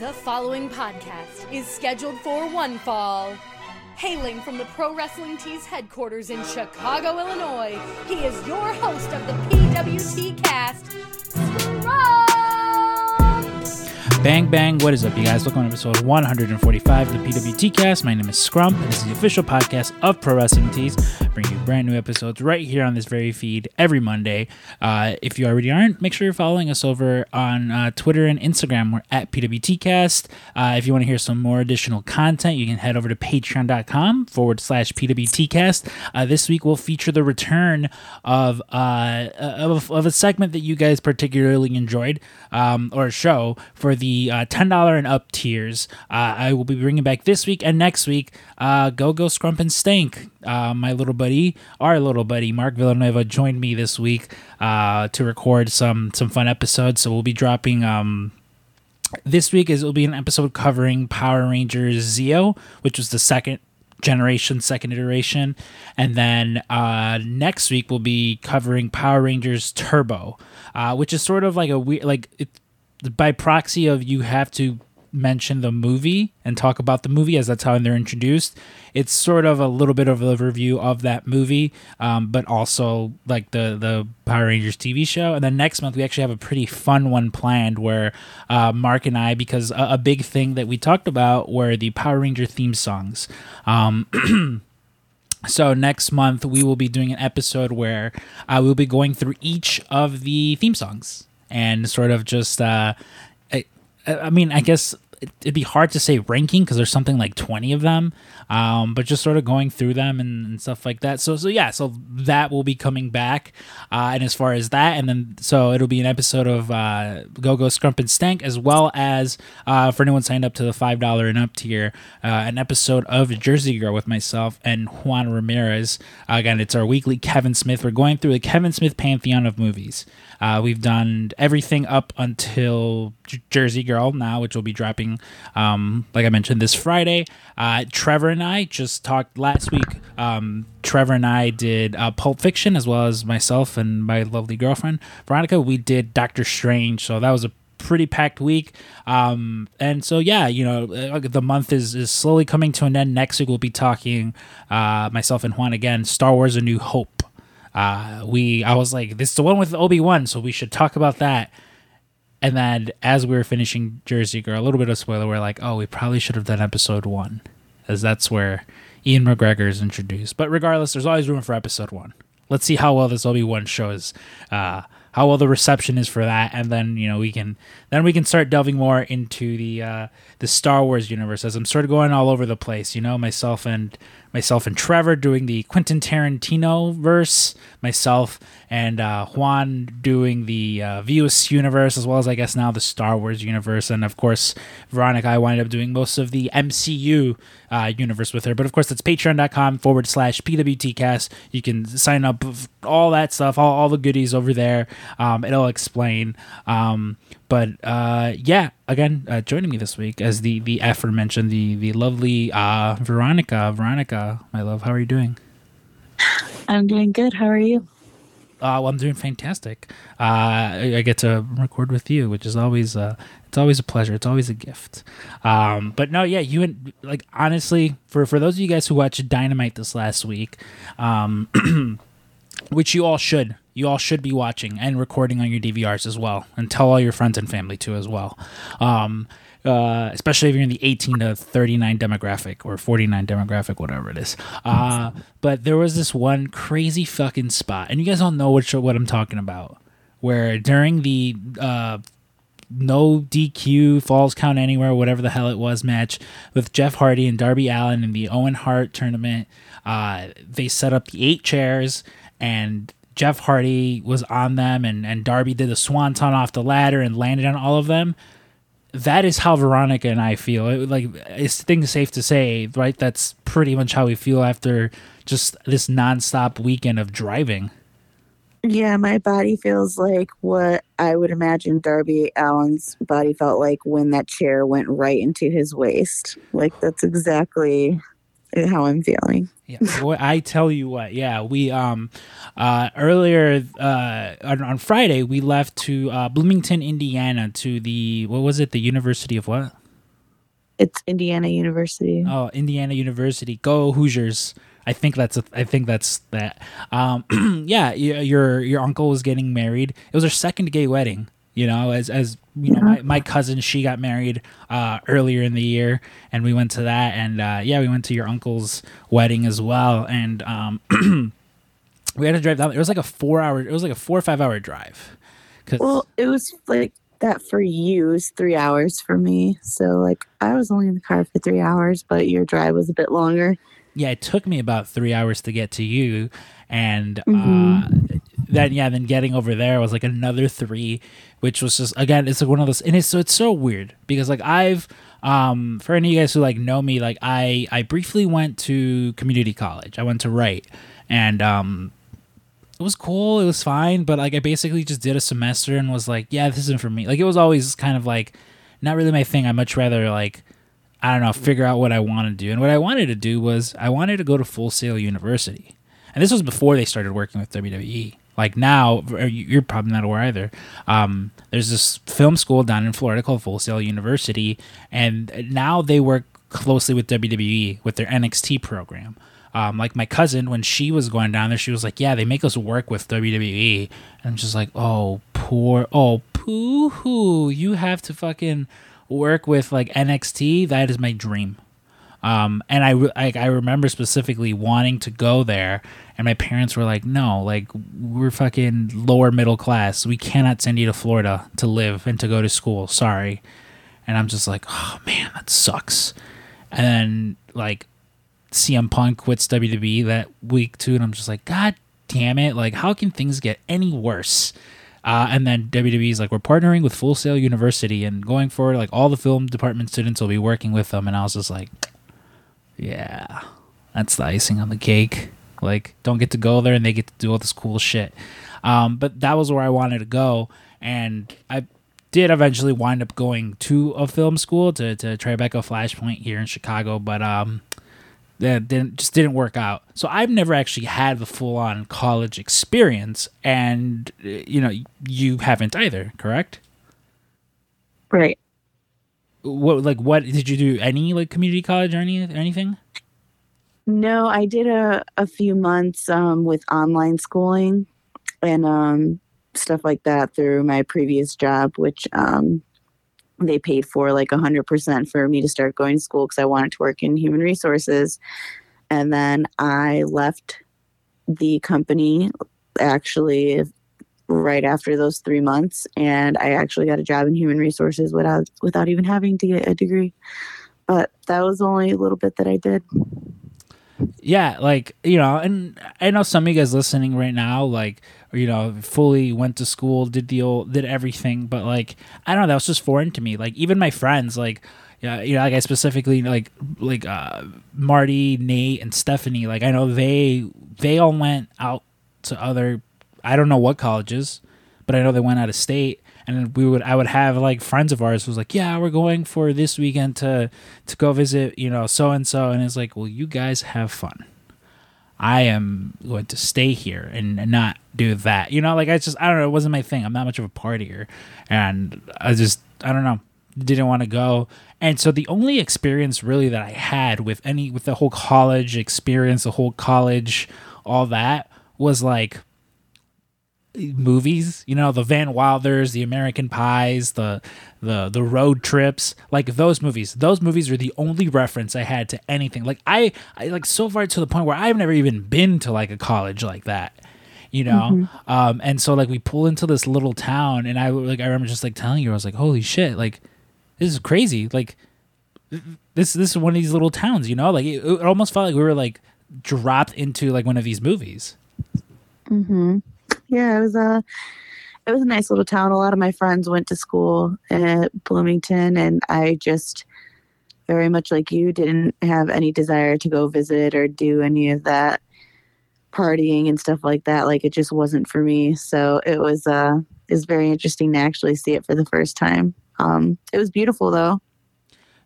The following podcast is scheduled for one fall. Hailing from the Pro Wrestling Tees headquarters in Chicago, Illinois, he is your host of the PWT cast, Scrum! Bang bang, what is up, you guys? Welcome to episode 145 of the PWT Cast. My name is Scrum, and this is the official podcast of Pro Wrestling Tees. Bring you brand new episodes right here on this very feed every Monday. Uh, if you already aren't, make sure you're following us over on uh, Twitter and Instagram. We're at PWTcast. Uh, if you want to hear some more additional content, you can head over to patreon.com forward slash PWTcast. Uh, this week we'll feature the return of, uh, of, of a segment that you guys particularly enjoyed, um, or show for the uh, $10 and up tiers. Uh, I will be bringing back this week and next week uh, Go Go Scrump and Stank. Uh, my little buddy, our little buddy, Mark Villanueva, joined me this week uh, to record some some fun episodes. So we'll be dropping. Um, this week is will be an episode covering Power Rangers Zeo, which was the second generation, second iteration, and then uh, next week we'll be covering Power Rangers Turbo, uh, which is sort of like a weird like by proxy of you have to mention the movie and talk about the movie as that's how they're introduced. It's sort of a little bit of a review of that movie, um, but also like the the Power Rangers TV show. And then next month we actually have a pretty fun one planned where uh, Mark and I, because a, a, big thing that we talked about were the Power Ranger theme songs. Um, So next month we will be doing an episode where uh, we'll be going through each of the theme songs and sort of just uh, I, I mean I guess it'd be hard to say ranking because there's something like 20 of them um, but just sort of going through them and, and, stuff like that. So so yeah so that will be coming back uh, and as far as that and then so it'll be an episode of uh, go go scrump and stank as well as uh, for anyone signed up to the five dollar and up tier uh, an episode of jersey girl with myself and juan ramirez. Again it's our weekly kevin smith. We're going through the kevin smith pantheon of movies. Uh, we've done everything up until J- Jersey Girl now, which will be dropping, um, like I mentioned, this Friday. Uh, Trevor and I just talked last week. Um, Trevor and I did uh, Pulp Fiction as well as myself and my lovely girlfriend Veronica. We did Doctor Strange, so that was a pretty packed week. Um, and so yeah, you know, uh, the month is is slowly coming to an end. Next week we'll be talking uh, myself and Juan again. Star Wars: A New Hope uh, we I was like, this is the one with Obi Wan, so we should talk about that. And then as we were finishing Jersey Girl, a little bit of spoiler, we're like, oh, we probably should have done episode one, as that's where Ewan McGregor is introduced. But regardless, there's always room for episode one. Let's see how well this Obi Wan show is. Uh, how well the reception is for that, and then you know we can then we can start delving more into the uh, the Star Wars universe as I'm sort of going all over the place. You know, myself and myself and Trevor doing the Quentin Tarantino verse, myself and uh, Juan doing the uh, Vius universe, as well as I guess now the Star Wars universe, and of course Veronica. I wind up doing most of the MCU uh, universe with her. But of course, that's patreon.com forward slash PWTcast. You can sign up all that stuff, all, all the goodies over there. Um, it'll explain. Um, but uh, yeah, again, uh, joining me this week as the the aforementioned the the lovely uh, Veronica. Veronica, my love, how are you doing? I'm doing good. How are you? Uh, well, I'm doing fantastic. Uh, I, I, get to record with you, which is always uh, it's always a pleasure. It's always a gift. Um, but no, yeah, you and like honestly, for for those of you guys who watched Dynamite this last week, um, which you all should, you all should be watching and recording on your DVRs as well, and tell all your friends and family too as well. Um, uh, especially if you're in the 18 to 39 demographic or 49 demographic, whatever it is. Uh, but there was this one crazy fucking spot, and you guys all know what what I'm talking about. Where during the uh, no DQ falls count anywhere, whatever the hell it was match with Jeff Hardy and Darby Allin in the Owen Hart tournament, uh, they set up the eight chairs and Jeff Hardy was on them, and, and Darby did the swanton off the ladder and landed on all of them. That is how Veronica and I feel. It, like, it's things safe to say, right? That's pretty much how we feel after just this nonstop weekend of driving. Yeah, my body feels like what I would imagine Darby Allin's body felt like when that chair went right into his waist. Like, that's exactly how I'm feeling. Yeah, boy, I tell you what. Yeah, we um uh earlier uh on, on Friday we left to uh Bloomington, Indiana to the what was it? The University of what? It's Indiana University. Oh, Indiana University. Go Hoosiers. I think that's a, I think that's that. Um, yeah, your your uncle was getting married. It was her second gay wedding. You know, as as you know, my, my cousin she got married uh, earlier in the year, and we went to that. And uh, yeah, we went to your uncle's wedding as well. And um, we had to drive down. It was like a four hour. It was like a four or five hour drive. 'Cause- Well, it was like that for you is three hours for me. So like I was only in the car for three hours, but your drive was a bit longer. yeah, it took me about three hours to get to you, and Mhm. uh, then yeah, then getting over there was like another three, which was just again, it's like one of those, and it's so it's so weird because like I've um for any of you guys who like know me, like I I briefly went to community college. I went to Wright, and um it was cool. It was fine, but like I basically just did a semester and was like, yeah, this isn't for me. Like it was always kind of like not really my thing. I much rather like I don't know, figure out what I want to do. And what I wanted to do was I wanted to go to Full Sail University. And this was before they started working with WWE. Like now, you- you're probably not aware either. Um, there's this film school down in Florida called Full Sail University, and now they work closely with WWE with their NXT program. Um, like my cousin, when she was going down there, she was like, "Yeah, they make us work with WWE," and I'm just like, "Oh, poor, oh, poo hoo, you have to fucking work with like NXT. That is my dream." Um, and I, I I remember specifically wanting to go there, and my parents were like, "No, like we're fucking lower middle class. We cannot send you to Florida to live and to go to school. Sorry." And I'm just like, "Oh man, that sucks." And then like CM Punk quits WWE that week too, and I'm just like, God damn it! Like, how can things get any worse? Uh, and then WWE's like, we're partnering with Full Sail University, and going forward, like all the film department students will be working with them. And I was just like, yeah, that's the icing on the cake. Like, don't get to go there, and they get to do all this cool shit. Um, but that was where I wanted to go, and I did eventually wind up going to a film school to try to Tribeca Flashpoint here in Chicago, but um, that didn't just didn't work out. So I've never actually had the full on college experience, and uh, you know you haven't either, correct? Right. What like what did you do? Any like community college or any anything? No, I did a, a few months um, with online schooling and um, stuff like that through my previous job, which um, they paid for like 100% for me to start going to school because I wanted to work in human resources. And then I left the company actually right after those three months and I actually got a job in human resources without without even having to get a degree. But that was only a little bit that I did. yeah like you know and i know some of you guys listening right now like you know fully went to school did the old did everything but like i don't know that was just foreign to me like even my friends like yeah you know like i specifically like like uh marty nate and stephanie like i know they they all went out to other i don't know what colleges but i know they went out of state and we would i would have like friends of ours who's like yeah we're going for this weekend to to go visit you know so and so and it's like well you guys have fun. I am going to stay here and not do that. You know like i just i don't know it wasn't my thing. I'm not much of a partier and i just i don't know didn't want to go. And so the only experience really that i had with any with the whole college experience the whole college all that was like movies you know the van wilders the american pies the the the road trips like those movies. Those movies are the only reference i had to anything. Like i i like so far to the point where i've never even been to like a college like that you know? Um and so like we pull into this little town and i like i remember just like telling you i was like holy shit like this is crazy like this this is one of these little towns you know? Like it, it almost felt like we were like dropped into like one of these movies. Hmm Yeah, it was a it was a nice little town. A lot of my friends went to school at Bloomington, and I just very much like you didn't have any desire to go visit or do any of that partying and stuff like that. Like it just wasn't for me. So it was uh was very interesting to actually see it for the first time. Um, it was beautiful though.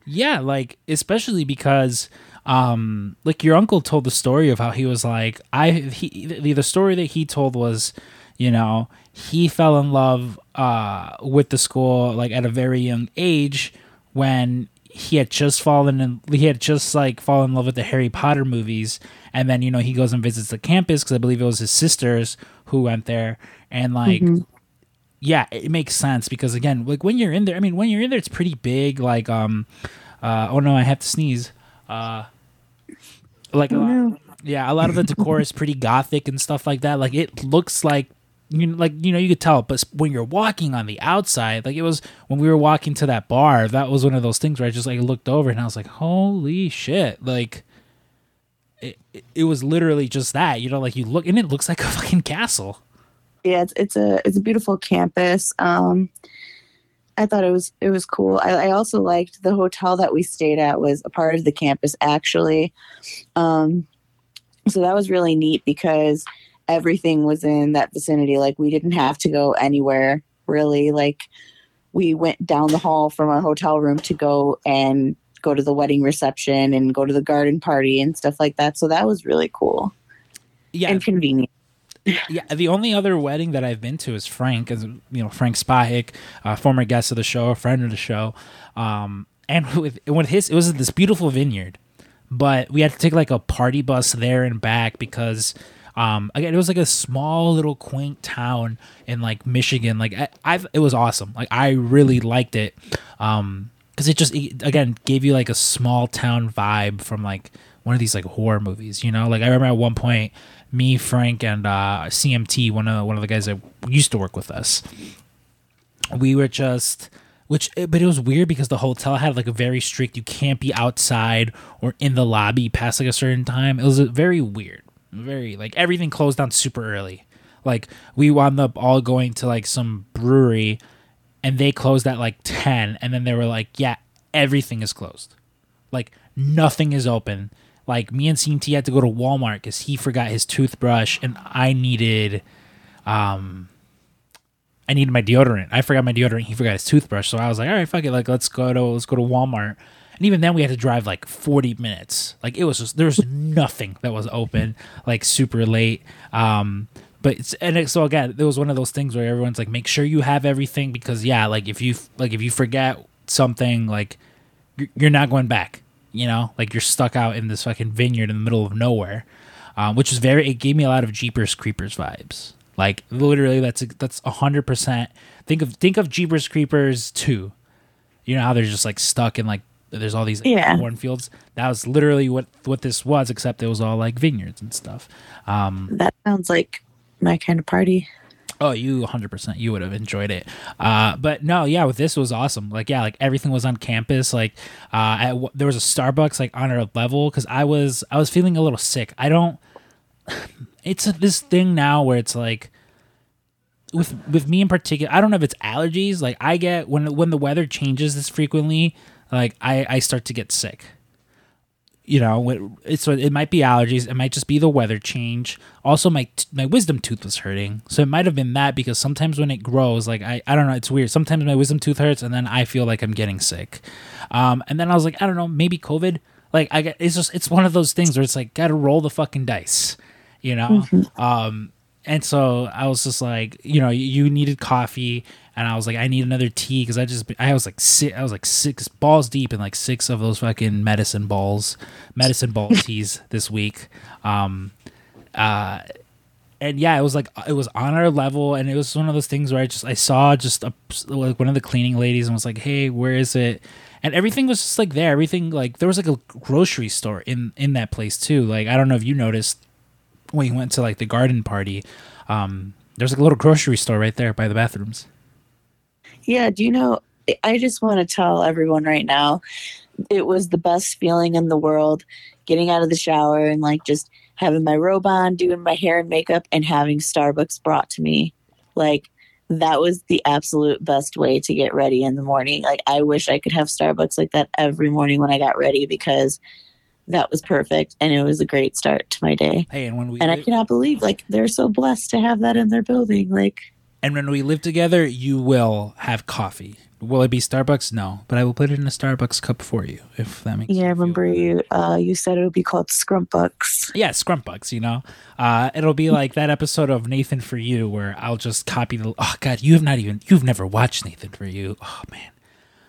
Yeah, like especially because um like your uncle told the story of how he was like I he the, the story that he told was you know he fell in love uh with the school like at a very young age when he had just fallen in he had just like fallen in love with the Harry Potter movies and then you know he goes and visits the campus because I believe it was his sisters who went there and like Mhm. yeah it makes sense because again like when you're in there I mean when you're in there it's pretty big like um uh oh no I have to sneeze uh like Oh, no. yeah, a lot of the decor is pretty gothic and stuff like that. Like it looks like you know, like you know you could tell, but when you're walking on the outside, like it was when we were walking to that bar, that was one of those things where I just like looked over and I was like, "Holy shit!" Like it, it, was literally just that, you know, like you look and it looks like a fucking castle. yeah it's, it's a it's a beautiful campus um i thought it was it was cool I, I also liked the hotel that we stayed at was a part of the campus actually um so that was really neat because everything was in that vicinity like we didn't have to go anywhere really like we went down the hall from our hotel room to go and go to the wedding reception and go to the garden party and stuff like that so that was really cool Yeah, and convenient yeah. The only other wedding that I've been to is Frank, as you know, Frank Spahik, uh, former guest of the show, a friend of the show, um, and with with his, it was this beautiful vineyard, but we had to take like a party bus there and back because. Um, again, it was like a small little quaint town in like Michigan. Like I, I've, it was awesome. Like I really liked it. Um, cause it just, it, again, gave you like a small town vibe from like one of these like horror movies, you know? Like I remember at one point, me, Frank, and uh, CMT, one of one of the guys that used to work with us, we were just which eh, but it was weird because the hotel had like a very strict you can't be outside or in the lobby past like a certain time. It was uh, very weird. Very like everything closed down super early. Like we wound up all going to like some brewery and they closed at like 10 and then they were like, "Yeah, everything is closed." Like nothing is open. Like me and CMT had to go to Walmart because he forgot his toothbrush and I needed um I needed my deodorant. I forgot my deodorant. He forgot his toothbrush. So I was like, all right, fuck it. Like, let's go to let's go to Walmart. And even then, we had to drive like forty minutes. Like it was just there was nothing that was open. Like super late. Um, but it's and it, so again, it was one of those things where everyone's like, make sure you have everything because yeah, like if you like if you forget something, like you're, not going back. You know, like you're stuck out in this fucking vineyard in the middle of nowhere, um, which is very. It gave me a lot of Jeepers Creepers vibes. Like literally, that's that's a hundred percent. Think of think of Jeepers Creepers two. You know how they're just like stuck in like there's all these Yeah. cornfields. That was literally what what this was, except it was all like vineyards and stuff. Um, that sounds like my kind of party Oh, you 100%. You would have enjoyed it. Uh, but no, yeah, with this was awesome. Like, yeah, like everything was on campus. Like, uh, at, there was a Starbucks like on our level because I was I was feeling a little sick. I don't. It's a, this thing now where it's like with with me in particular. I don't know if it's allergies. Like, I get when when the weather changes this frequently. Like, I I start to get sick. You know it's so it might be allergies. It might just be the weather change. Also my t- my wisdom tooth was hurting. So it might have been that because sometimes when it grows like i i don't know it's weird. Sometimes my wisdom tooth hurts and then i feel like i'm getting sick. Um and then i was like i don't know maybe covid. Like i get it's just it's one of those things where it's like gotta roll the fucking dice you know? Um and so I was just like, you know, you needed coffee, and I was like, I need another tea because I just, I was like, si I was like six balls deep in like six of those fucking medicine balls, medicine ball teas this week. Um, uh, and yeah, it was like it was on our level, and it was one of those things where I just I saw just a, like one of the cleaning ladies and was like, "Hey, where is it?" And everything was just like there. Everything like there was like a grocery store in in that place too. Like I don't know if you noticed when you went to like the garden party. Um, there's like a little grocery store right there by the bathrooms. Yeah, do you know? I just want to tell everyone right now it was the best feeling in the world getting out of the shower and like just having my robe on, doing my hair and makeup, and having Starbucks brought to me. Like, that was the absolute best way to get ready in the morning. Like, I wish I could have Starbucks like that every morning when I got ready because that was perfect and it was a great start to my day. Hey, and when we And I cannot believe like they're so blessed to have that in their building. Like, and when we live together, you will have coffee. Will it be Starbucks? No, but I will put it in a Starbucks cup for you if that makes. Yeah, I remember you. Uh, you said it would be called Scrumpbucks. yeah, Scrumpbucks, you know. Uh, it'll be like that episode of Nathan for You where I'll just copy the. Oh God, you have not even you've never watched Nathan for You. Oh man,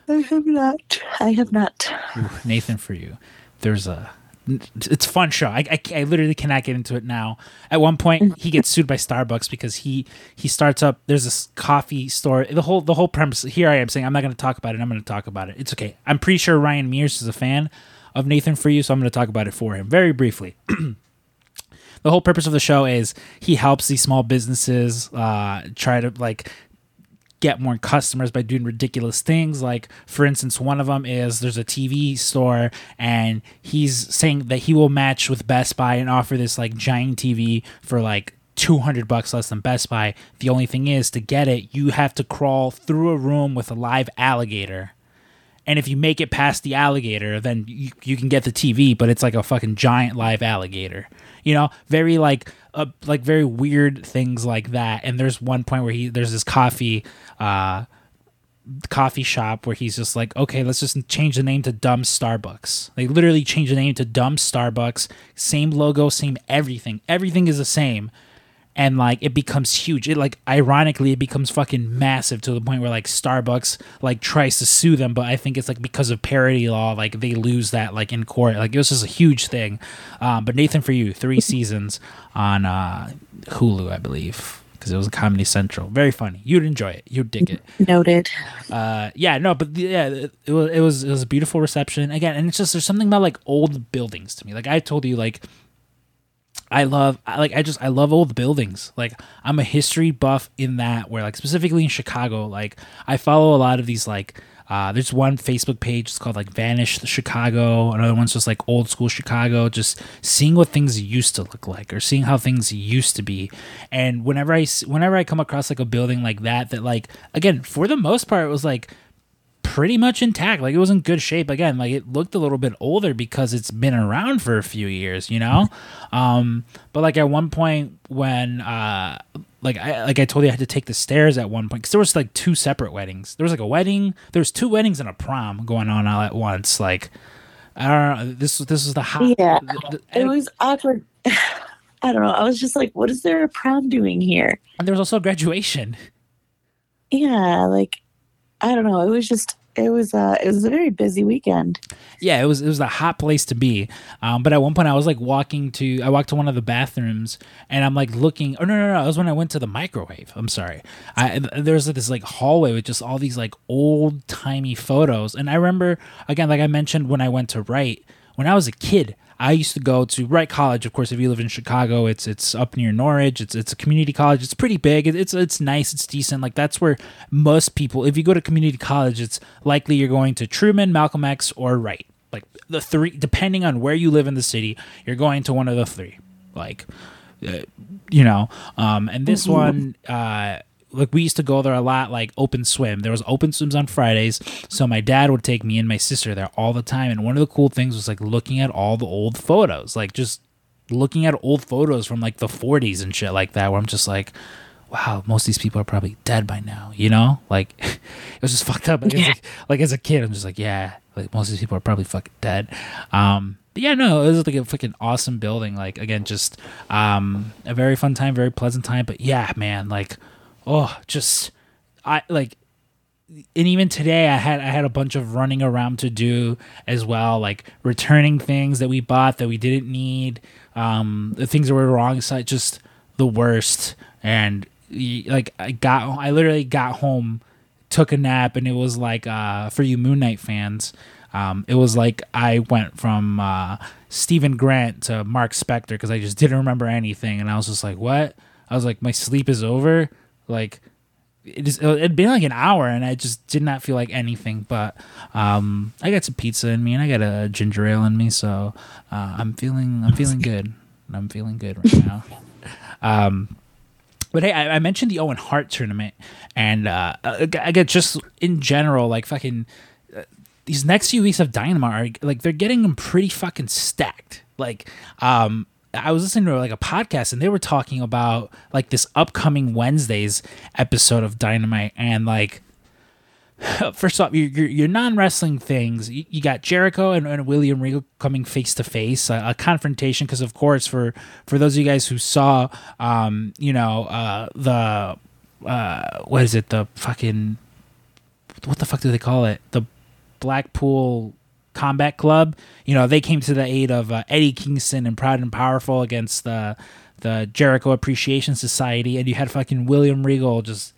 I have not. I have not. Ooh, Nathan, for you, there's a. It's a fun show. I, I, I literally cannot get into it now. At one point, he gets sued by Starbucks because he he starts up. There's this coffee store. The whole the whole premise. Here I am saying I'm not going to talk about it. I'm going to talk about it. It's okay. I'm pretty sure Ryan Mears is a fan of Nathan for you, so I'm going to talk about it for him very briefly. the whole purpose of the show is he helps these small businesses uh, try to like get more customers by doing ridiculous things. Like, for instance, one of them is there's a TV store, and he's saying that he will match with Best Buy and offer this like giant TV for like 200 bucks less than Best Buy. The only thing is, to get it, you have to crawl through a room with a live alligator. And if you make it past the alligator, then you, you can get the TV, but it's like a fucking giant live alligator. You know, very like uh, like very weird things like that. And there's one point where he there's this coffee uh coffee shop where he's just like, okay, let's just change the name to Dumb Starbucks. They literally change the name to Dumb Starbucks. Same logo, same everything. Everything is the same. And like it becomes huge. It like ironically it becomes fucking massive to the point where like Starbucks like tries to sue them, but I think it's like because of parody law, like they lose that like in court. Like it was just a huge thing. Um, but Nathan for you, three seasons on uh, Hulu, I believe because it was a Comedy Central. Very funny. You'd enjoy it. You'd dig it. Noted. Uh, yeah, no, but the- yeah, it, it was it was it was a beautiful reception again, and it's just there's something about like old buildings to me. Like I told you, like I love like I just I love old buildings. Like I'm a history buff in that where like specifically in Chicago, like I follow a lot of these like uh, there's one Facebook page. It's called like Vanished Chicago. Another one's just like Old School Chicago. Just seeing what things used to look like, or seeing how things used to be. And whenever I whenever I come across like a building like that, that like again for the most part it was like pretty much intact. Like it was in good shape. Again, like it looked a little bit older because it's been around for a few years, you know. Um, but like at one point when uh, like I like I told you I had to take the stairs at one point because there was like two separate weddings. There was like a wedding. There was two weddings and a prom going on all at once. Like I don't know. This was this was the hot. Yeah. the- It was awkward. I don't know. I was just like, what is there a prom doing here? and there was also a graduation. Yeah, like I don't know. It was just it was uh it was a very busy weekend. Yeah, it was it was a hot place to be. Um, but at one point, I was like walking to I walked to one of the bathrooms, and I'm like looking. Oh no no no! That was when I went to the microwave. I'm sorry. I there's this like hallway with just all these like old timey photos, and I remember again, like I mentioned when I went to write when I was a kid. I used to go to Wright College. Of course, if you live in Chicago, it's it's up near Norridge. It's it's a community college. It's pretty big. It's it's nice. It's decent. Like that's where most people. If you go to community college, it's likely you're going to Truman, Malcolm X, or Wright. Like the three, depending on where you live in the city, you're going to one of the three. Like, uh, you know. Um, and this one, uh, like we used to go there a lot like open swim. There was open swims on fridays so my dad would take me and my sister there all the time and one of the cool things was like looking at all the old photos like just looking at old photos from like the 40s and shit like that where i'm just like wow most of these people are probably dead by now you know? Like it was just fucked up like, as, a, like as a kid i'm just like yeah like most of these people are probably fucking dead. Um but yeah no it was like a fucking awesome building like again just um a very fun time very pleasant time but yeah man like oh just i like and even today i had i had a bunch of running around to do as well like returning things that we bought that we didn't need um the things that were wrong side just the worst. And like i got i literally got home took a nap and it was like uh for you moon knight fans um it was like i went from uh Steven Grant to Mark Spector because I just didn't remember anything. And I was just like what? I was like my sleep is over like it is it'd been like an hour and I just did not feel like anything but um I got some pizza in me and I got a ginger ale in me so uh, I'm feeling I'm feeling good I'm feeling good right now um but hey, I, I mentioned the Owen Hart tournament, and uh, I I get just in general, like fucking uh, these next few weeks of Dynamite are like they're getting them pretty fucking stacked. Like, um, I was listening to like a podcast, and they were talking about like this upcoming Wednesday's episode of Dynamite, and like first off, your your, non wrestling things. You, you got Jericho and, and William Regal coming face to face, a confrontation. Because of course, for for those of you guys who saw, um, you know, uh, the uh, what is it? The fucking what the fuck do they call it? The Blackpool Combat Club. You know, they came to the aid of uh, Eddie Kingston and Proud and Powerful against the the Jericho Appreciation Society, and you had fucking William Regal just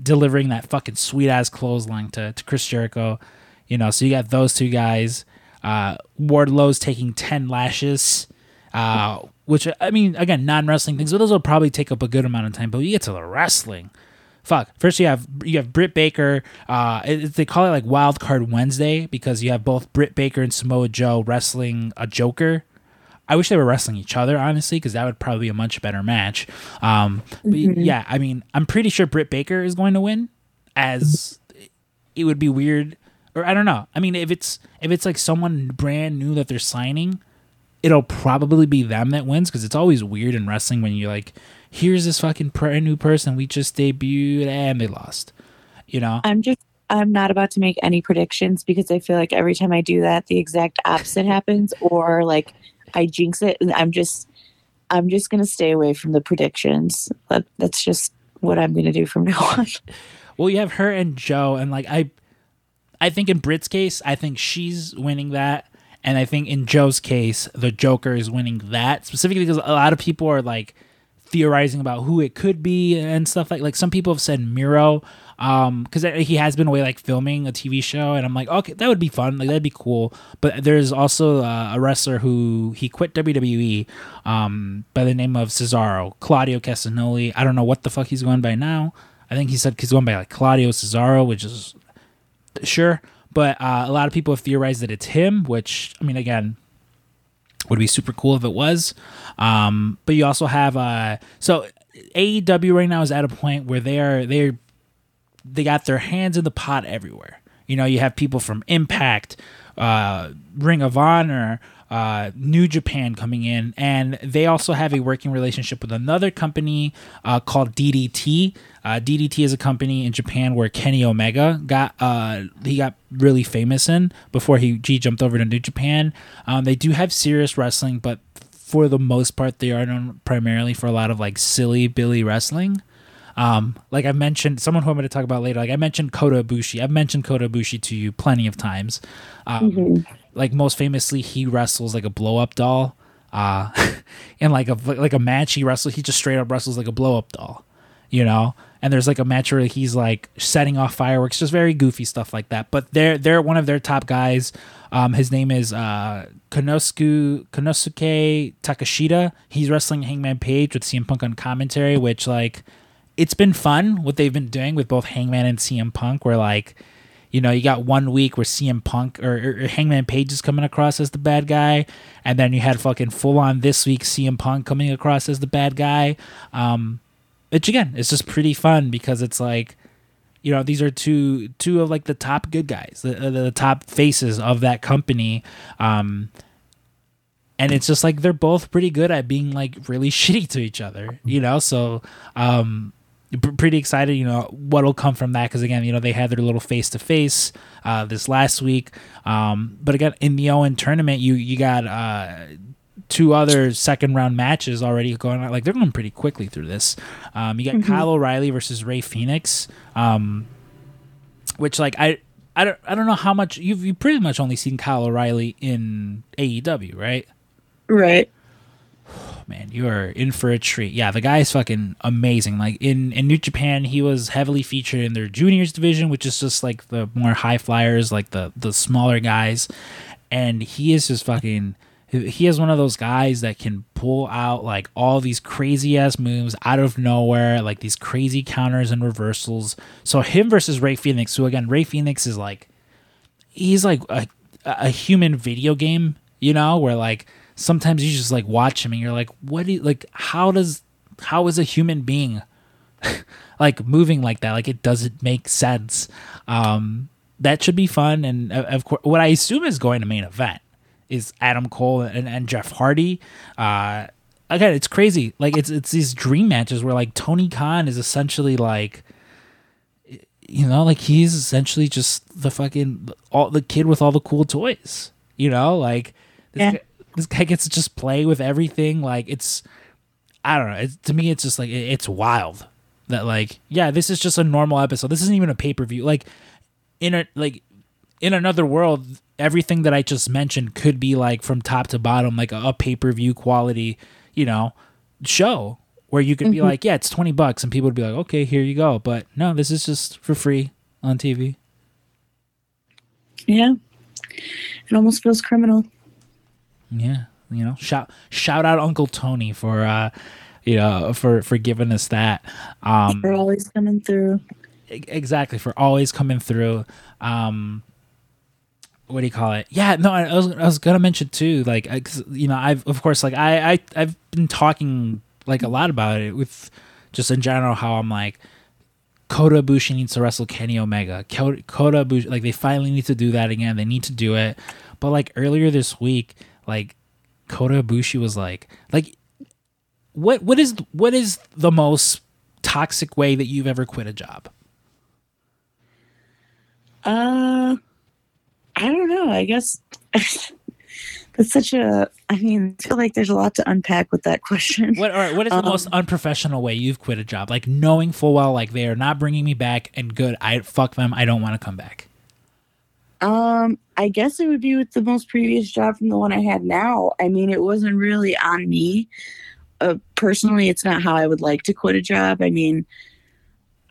delivering that fucking sweet ass clothesline to, to Chris Jericho. You know, so you got those two guys. Uh, Wardlow's taking 10 lashes, uh, which, I mean, again, non wrestling things, but those will probably take up a good amount of time. But you get to the wrestling. Fuck. First, you have you have Britt Baker. Uh, it, they call it like Wild Card Wednesday because you have both Britt Baker and Samoa Joe wrestling a Joker. I wish they were wrestling each other, honestly, because that would probably be a much better match. Um, but Mhm. yeah, I mean, I'm pretty sure Britt Baker is going to win, as it would be weird, or I don't know. I mean, if it's if it's like someone brand new that they're signing, it'll probably be them that wins because it's always weird in wrestling when you're like, here's this fucking brand new person we just debuted and they lost, you know. I'm just I'm not about to make any predictions because I feel like every time I do that, the exact opposite happens, or like I jinx it, and I'm just I'm just gonna stay away from the predictions. That, that's just what I'm gonna do from now on. Well, you have her and Joe, and like I, I think in Brit's case, I think she's winning that, and I think in Joe's case, the Joker is winning that specifically because a lot of people are like theorizing about who it could be and stuff like like some people have said Miro, um, because he has been away like filming a TV show, and I'm like, okay, that would be fun, like that'd be cool. But there's also uh, a wrestler who he quit WWE, um, by the name of Cesaro, Claudio Castagnoli. I don't know what the fuck he's going by now. I think he said he's going by like Claudio Cesaro, which is sure. But uh, a lot of people have theorized that it's him, which I mean, again, would be super cool if it was. Um, but you also have uh, so AEW right now is at a point where they are they're they got their hands in the pot everywhere. You know, you have people from Impact, uh, Ring of Honor, uh, New Japan coming in, and they also have a working relationship with another company uh, called DDT. Uh, DDT is a company in Japan where Kenny Omega got uh, he got really famous in before he, he jumped over to New Japan. Um, they do have serious wrestling, but for the most part, they are known primarily for a lot of like silly Billy wrestling. Um, like I mentioned, someone who I'm going to talk about later. Like I mentioned Kota Ibushi. I've mentioned Kota Ibushi to you plenty of times. Um, Like most famously, he wrestles like a blow up doll. Uh, in like a like a match, he wrestles. He just straight up wrestles like a blow up doll. You know. And there's like a match where he's like setting off fireworks, just very goofy stuff like that. But they're they're one of their top guys. Um, his name is uh, Konosuke Konosuke Takeshita. He's wrestling Hangman Page with CM Punk on commentary, which like it's been fun what they've been doing with both Hangman and CM Punk. Where like, you know, you got one week where CM Punk or, or Hangman Page is coming across as the bad guy, and then you had fucking full on this week CM Punk coming across as the bad guy. Um, which again, it's just pretty fun because it's like, you know, these are two two of like the top good guys, the the, the top faces of that company. Um, and it's just like they're both pretty good at being like really shitty to each other, you know. So, um, pretty excited, you know, what'll come from that because again, you know, they had their little face to face this last week. Um, but again, in the Owen tournament, you you got uh two other second round matches already going on. Like they're going pretty quickly through this. Um, you got Kyle O'Reilly versus Rey Fenix. Um, which like I. I don't, I don't know how much you've you pretty much only seen Kyle O'Reilly in AEW, right? Right. Man, you are in for a treat. Yeah, the guy is fucking amazing. Like in in New Japan, he was heavily featured in their juniors division, which is just like the more high flyers, like the the smaller guys. And he is just fucking. He is one of those guys that can pull out like all these crazy ass moves out of nowhere, like these crazy counters and reversals. So him versus Rey Fenix, who again, Rey Fenix is like he's like a, a human video game, you know, where like sometimes you just like watch him and you're like, what do you, like how does how is a human being like moving like that? Like it doesn't make sense. Um that should be fun and uh, of course what I assume is going to main event is Adam Cole and, and Jeff Hardy. Uh again, it's crazy. Like it's it's these dream matches where like Tony Khan is essentially like you know, like he's essentially just the fucking all the kid with all the cool toys. You know, like this, Yeah. guy, this guy gets to just play with everything. Like it's, I don't know. It's, to me, it's just like it- it's wild that like yeah, this is just a normal episode. This isn't even a pay per view. Like in a like in another world, everything that I just mentioned could be like from top to bottom, like a, a pay per view quality, you know, show where you could be Mm-hmm. like, yeah, it's 20 bucks. And people would be like, okay, here you go. But no, this is just for free on TV. Yeah. It almost feels criminal. Yeah. You know, shout, shout out Uncle Tony for, uh, you know, for, for giving us that. Um, They're always coming through. exactly for always coming through um what do you call it yeah no i, was i was gonna mention too like I, 'cause, you know i've of course like i i i've been talking like a lot about it with just in general how i'm like Kota Ibushi needs to wrestle Kenny Omega. Kota Kota Ibushi, like they finally need to do that again. They need to do it. But like earlier this week, like Kota Ibushi was like, like what what is what is the most toxic way that you've ever quit a job? Uh, I don't know. I guess that's such a. I mean, I feel like there's a lot to unpack with that question. What or what is the Um, most unprofessional way you've quit a job? Like knowing full well like they are not bringing me back and good. I fuck them. I don't want to come back. Um, I guess it would be with the most previous job from the one I had now. I mean, it wasn't really on me. Uh, personally, it's not how I would like to quit a job. I mean,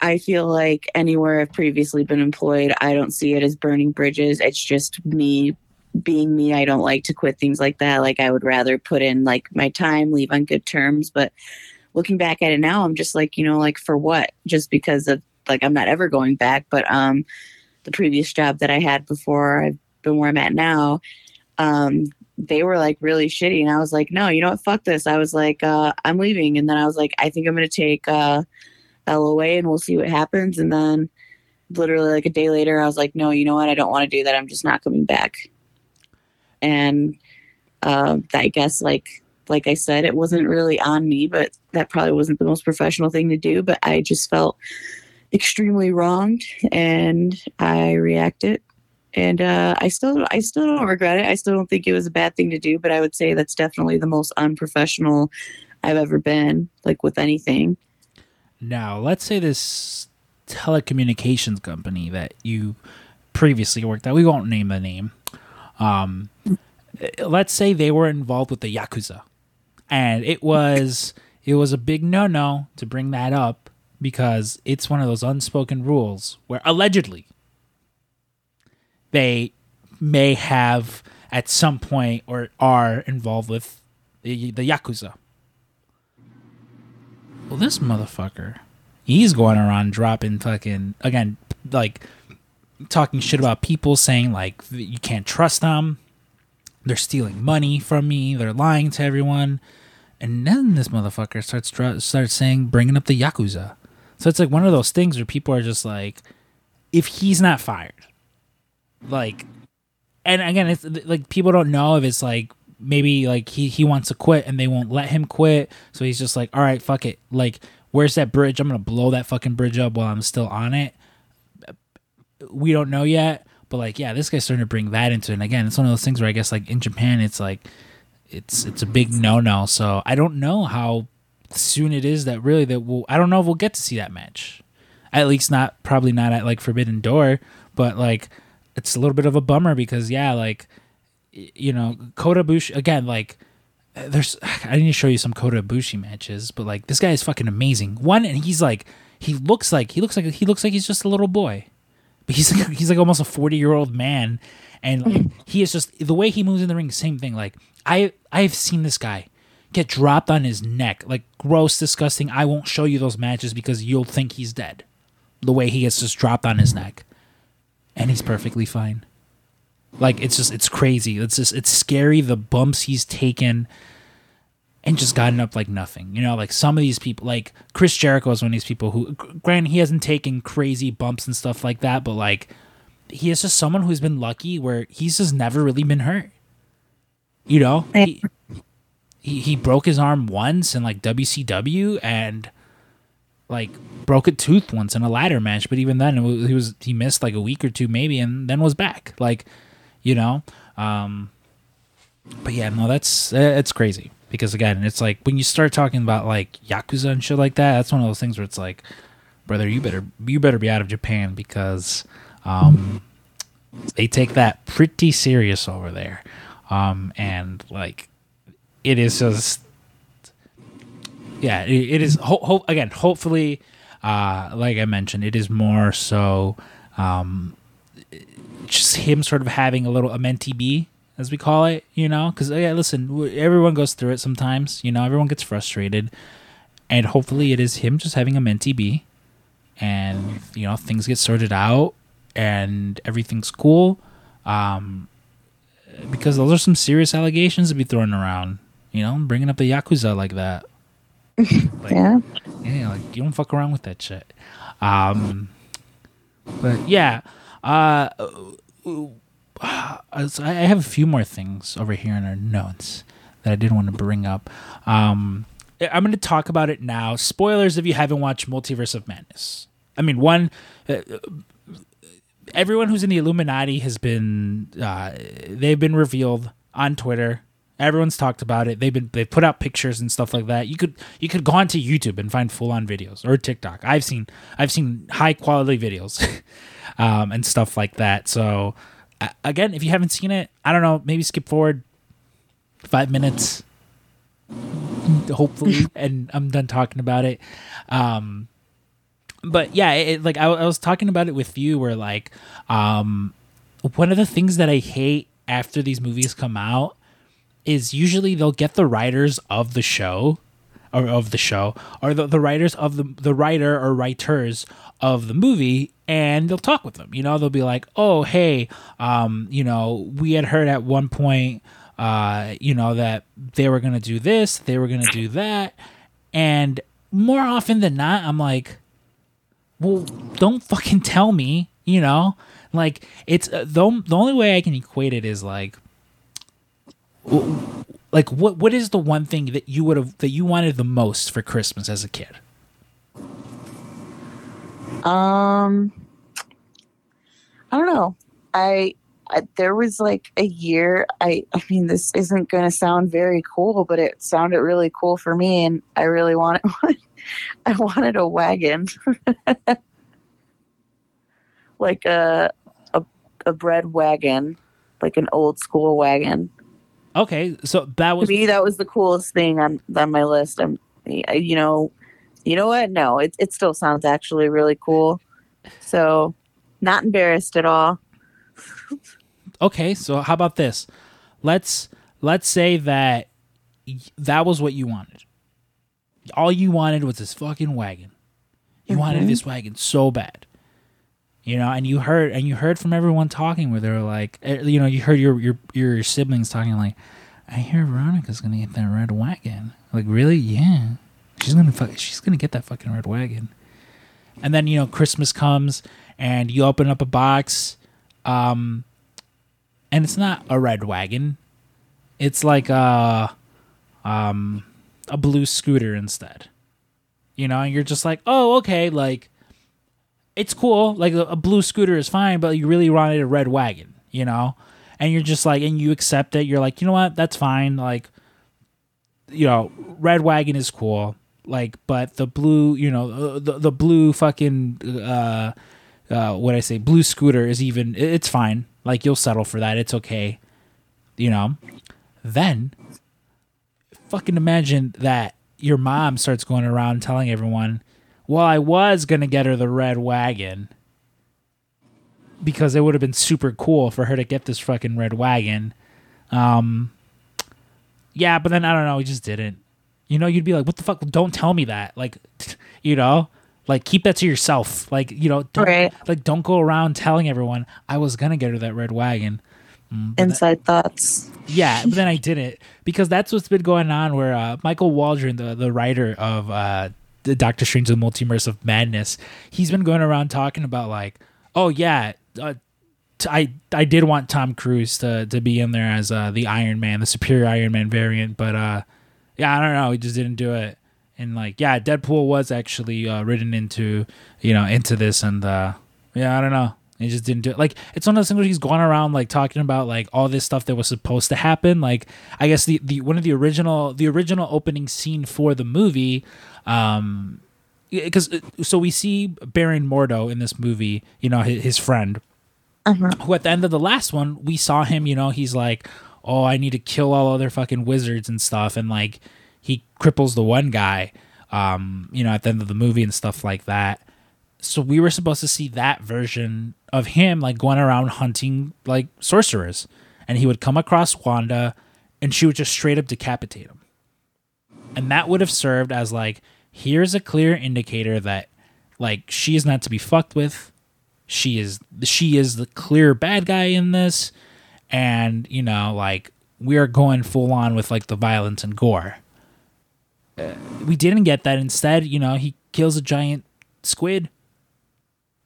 I feel like anywhere I've previously been employed, I don't see it as burning bridges. It's just me being me. I don't like to quit things like that. Like I would rather put in like my time, leave on good terms. But looking back at it now, I'm just like, you know, like for what? Just because of like I'm not ever going back. But um the previous job that I had before I've been where I'm at now, um, they were like really shitty. And I was like, no, you know what? Fuck this. I was like, uh, I'm leaving. And then I was like, I think I'm going to take uh, LOA and we'll see what happens. And then literally like a day later, I was like, no, you know what? I don't want to do that. I'm just not coming back. And uh, I guess like, like I said, it wasn't really on me, but that probably wasn't the most professional thing to do. But I just felt extremely wronged and I reacted. And uh, I still, I still don't regret it. I still don't think it was a bad thing to do, but I would say that's definitely the most unprofessional I've ever been, like with anything. Now, let's say this telecommunications company that you previously worked at, we won't name the name. Um, let's say they were involved with the Yakuza. And it was it was a big no no to bring that up because it's one of those unspoken rules where allegedly they may have at some point or are involved with the, the Yakuza. Well, this motherfucker, he's going around dropping fucking again, like talking shit about people, saying like you can't trust them. They're stealing money from me. They're lying to everyone, and then this motherfucker starts starts saying bringing up the yakuza. So it's like one of those things where people are just like, if he's not fired, like, and again, it's like people don't know if it's like maybe like he he wants to quit and they won't let him quit, so he's just like, all right, fuck it, like. Where's that bridge? I'm gonna blow that fucking bridge up while I'm still on it. We don't know yet, but like, yeah, this guy's starting to bring that into it. And again, it's one of those things where I guess like in Japan, it's like, it's it's a big no no. So I don't know how soon it is that really that we'll. I don't know if we'll get to see that match. At least not probably not at like Forbidden Door, but like it's a little bit of a bummer because yeah, like you know Kota Bush again like there's I need to show you some Kota Ibushi matches, but like this guy is fucking amazing. One and he's like he looks like he looks like he looks like he's just a little boy. But he's like he's like almost a 40-year-old man and like, he is just the way he moves in the ring same thing like I I've seen this guy get dropped on his neck like gross disgusting. I won't show you those matches because you'll think he's dead. The way he gets just dropped on his neck. And he's perfectly fine. Like it's just it's crazy. It's just it's scary the bumps he's taken and just gotten up like nothing. You know, like some of these people like Chris Jericho is one of these people who granted he hasn't taken crazy bumps and stuff like that, but like he is just someone who's been lucky where he's just never really been hurt. You know? He, he he broke his arm once in like WCW and like broke a tooth once in a ladder match, but even then was, he was he missed like a week or two maybe and then was back. Like, you know, um but yeah, no, that's uh, it's crazy because again, it's like when you start talking about like yakuza and shit like that, that's one of those things where it's like, brother, you better you better be out of Japan because um they take that pretty serious over there. Um, and like, it is just, yeah, it, is. Ho- ho- again, hopefully, uh, like I mentioned, it is more so, um, just him sort of having a little a mentee B, as we call it, you know, because yeah, listen, everyone goes through it sometimes, you know, everyone gets frustrated, and hopefully, it is him just having a mentee B, and you know, things get sorted out, and everything's cool. Um, because those are some serious allegations to be thrown around. You know, bringing up the yakuza like that. Like, Yeah. yeah, like you don't fuck around with that shit. Um, but yeah, uh, uh, I I have a few more things over here in our notes that I did want to bring up. Um, I'm going to talk about it now. Spoilers if you haven't watched Multiverse of Madness. I mean, one, uh, everyone who's in the Illuminati has been uh, they've been revealed on Twitter. Everyone's talked about it. They've been they put out pictures and stuff like that. You could you could go onto YouTube and find full on videos or TikTok. I've seen I've seen high quality videos um, and stuff like that. So again, if you haven't seen it, I don't know, maybe skip forward five minutes, hopefully, and I'm done talking about it. Um, but yeah, it, like I, I was talking about it with you, where like um, one of the things that I hate after these movies come out is usually they'll get the writers of the show or of the show or the, the writers of the the writer or writers of the movie and they'll talk with them. You know they'll be like oh hey um you know we had heard at one point uh you know that they were gonna do this they were gonna do that and more often than not i'm like well don't fucking tell me you know? Like it's uh, the, the only way i can equate it is like like what what is the one thing that you would have that you wanted the most for christmas as a kid Um, I don't know. I, I there was like a year. I I mean, this isn't going to sound very cool, but it sounded really cool for me, and I really wanted. one. I wanted a wagon, like a a a bread wagon, like an old school wagon. Okay so that To was me, that was the coolest thing on on my list. I'm, you know, you know what? No, it it still sounds actually really cool. So, not embarrassed at all. okay so how about this let's let's say that that was what you wanted all you wanted was this fucking wagon you wanted Mhm. this wagon so bad you know and you heard and you heard from everyone talking where they were like eh, you know you heard your your your siblings talking like i hear veronica's gonna get that red wagon like really yeah she's gonna fuck, she's gonna get that fucking red wagon and then you know christmas comes and you open up a box um and it's not a red wagon. It's like a um a blue scooter instead. You know, and you're just like, "Oh, okay, like it's cool. Like a, blue scooter is fine, but you really wanted a red wagon, you know?" And you're just like and you accept it. You're like, "You know what? That's fine. Like you know, red wagon is cool. Like but the blue, you know, uh, the the blue fucking uh uh, what I say, blue scooter is even, it's fine. Like you'll settle for that. It's okay. You know, then fucking imagine that your mom starts going around telling everyone, well, I was going to get her the red wagon because it would have been super cool for her to get this fucking red wagon. Um, yeah, but then I don't know, We just didn't. You know, you'd be like, what the fuck? Don't tell me that. Like, you know, like keep that to yourself. Like, you know, don't, Right. like don't go around telling everyone I was gonna get her that red wagon. Mm, but that- Inside thoughts. yeah, but then I didn't because that's what's been going on. Where uh, Michael Waldron, the the writer of uh, the Doctor Strange: The Multiverse of Madness, he's been going around talking about like, oh yeah, uh, t- I I did want Tom Cruise to to be in there as uh, the Iron Man, the superior Iron Man variant, but uh, yeah, I don't know, he just didn't do it. And like, yeah, Deadpool was actually uh, written into you know into this, and uh, yeah, I don't know. He just didn't do it. Like it's one of those things where he's going around like talking about like all this stuff that was supposed to happen. Like I guess the, the one of the original the original opening scene for the movie, um, because so we see Baron Mordo in this movie. You know his, his friend, who at the end of the last one we saw him. You know, he's like, "Oh, I need to kill all other fucking wizards and stuff," and like he cripples the one guy. Um, you know, at the end of the movie and stuff like that. So we were supposed to see that version of him like going around hunting like sorcerers, and he would come across Wanda, and she would just straight up decapitate him. And that would have served as like, here's a clear indicator that like she is not to be fucked with. She is she is the clear bad guy in this, and you know like we are going full on with like the violence and gore. Uh, we didn't get that. Instead, you know, he kills a giant squid,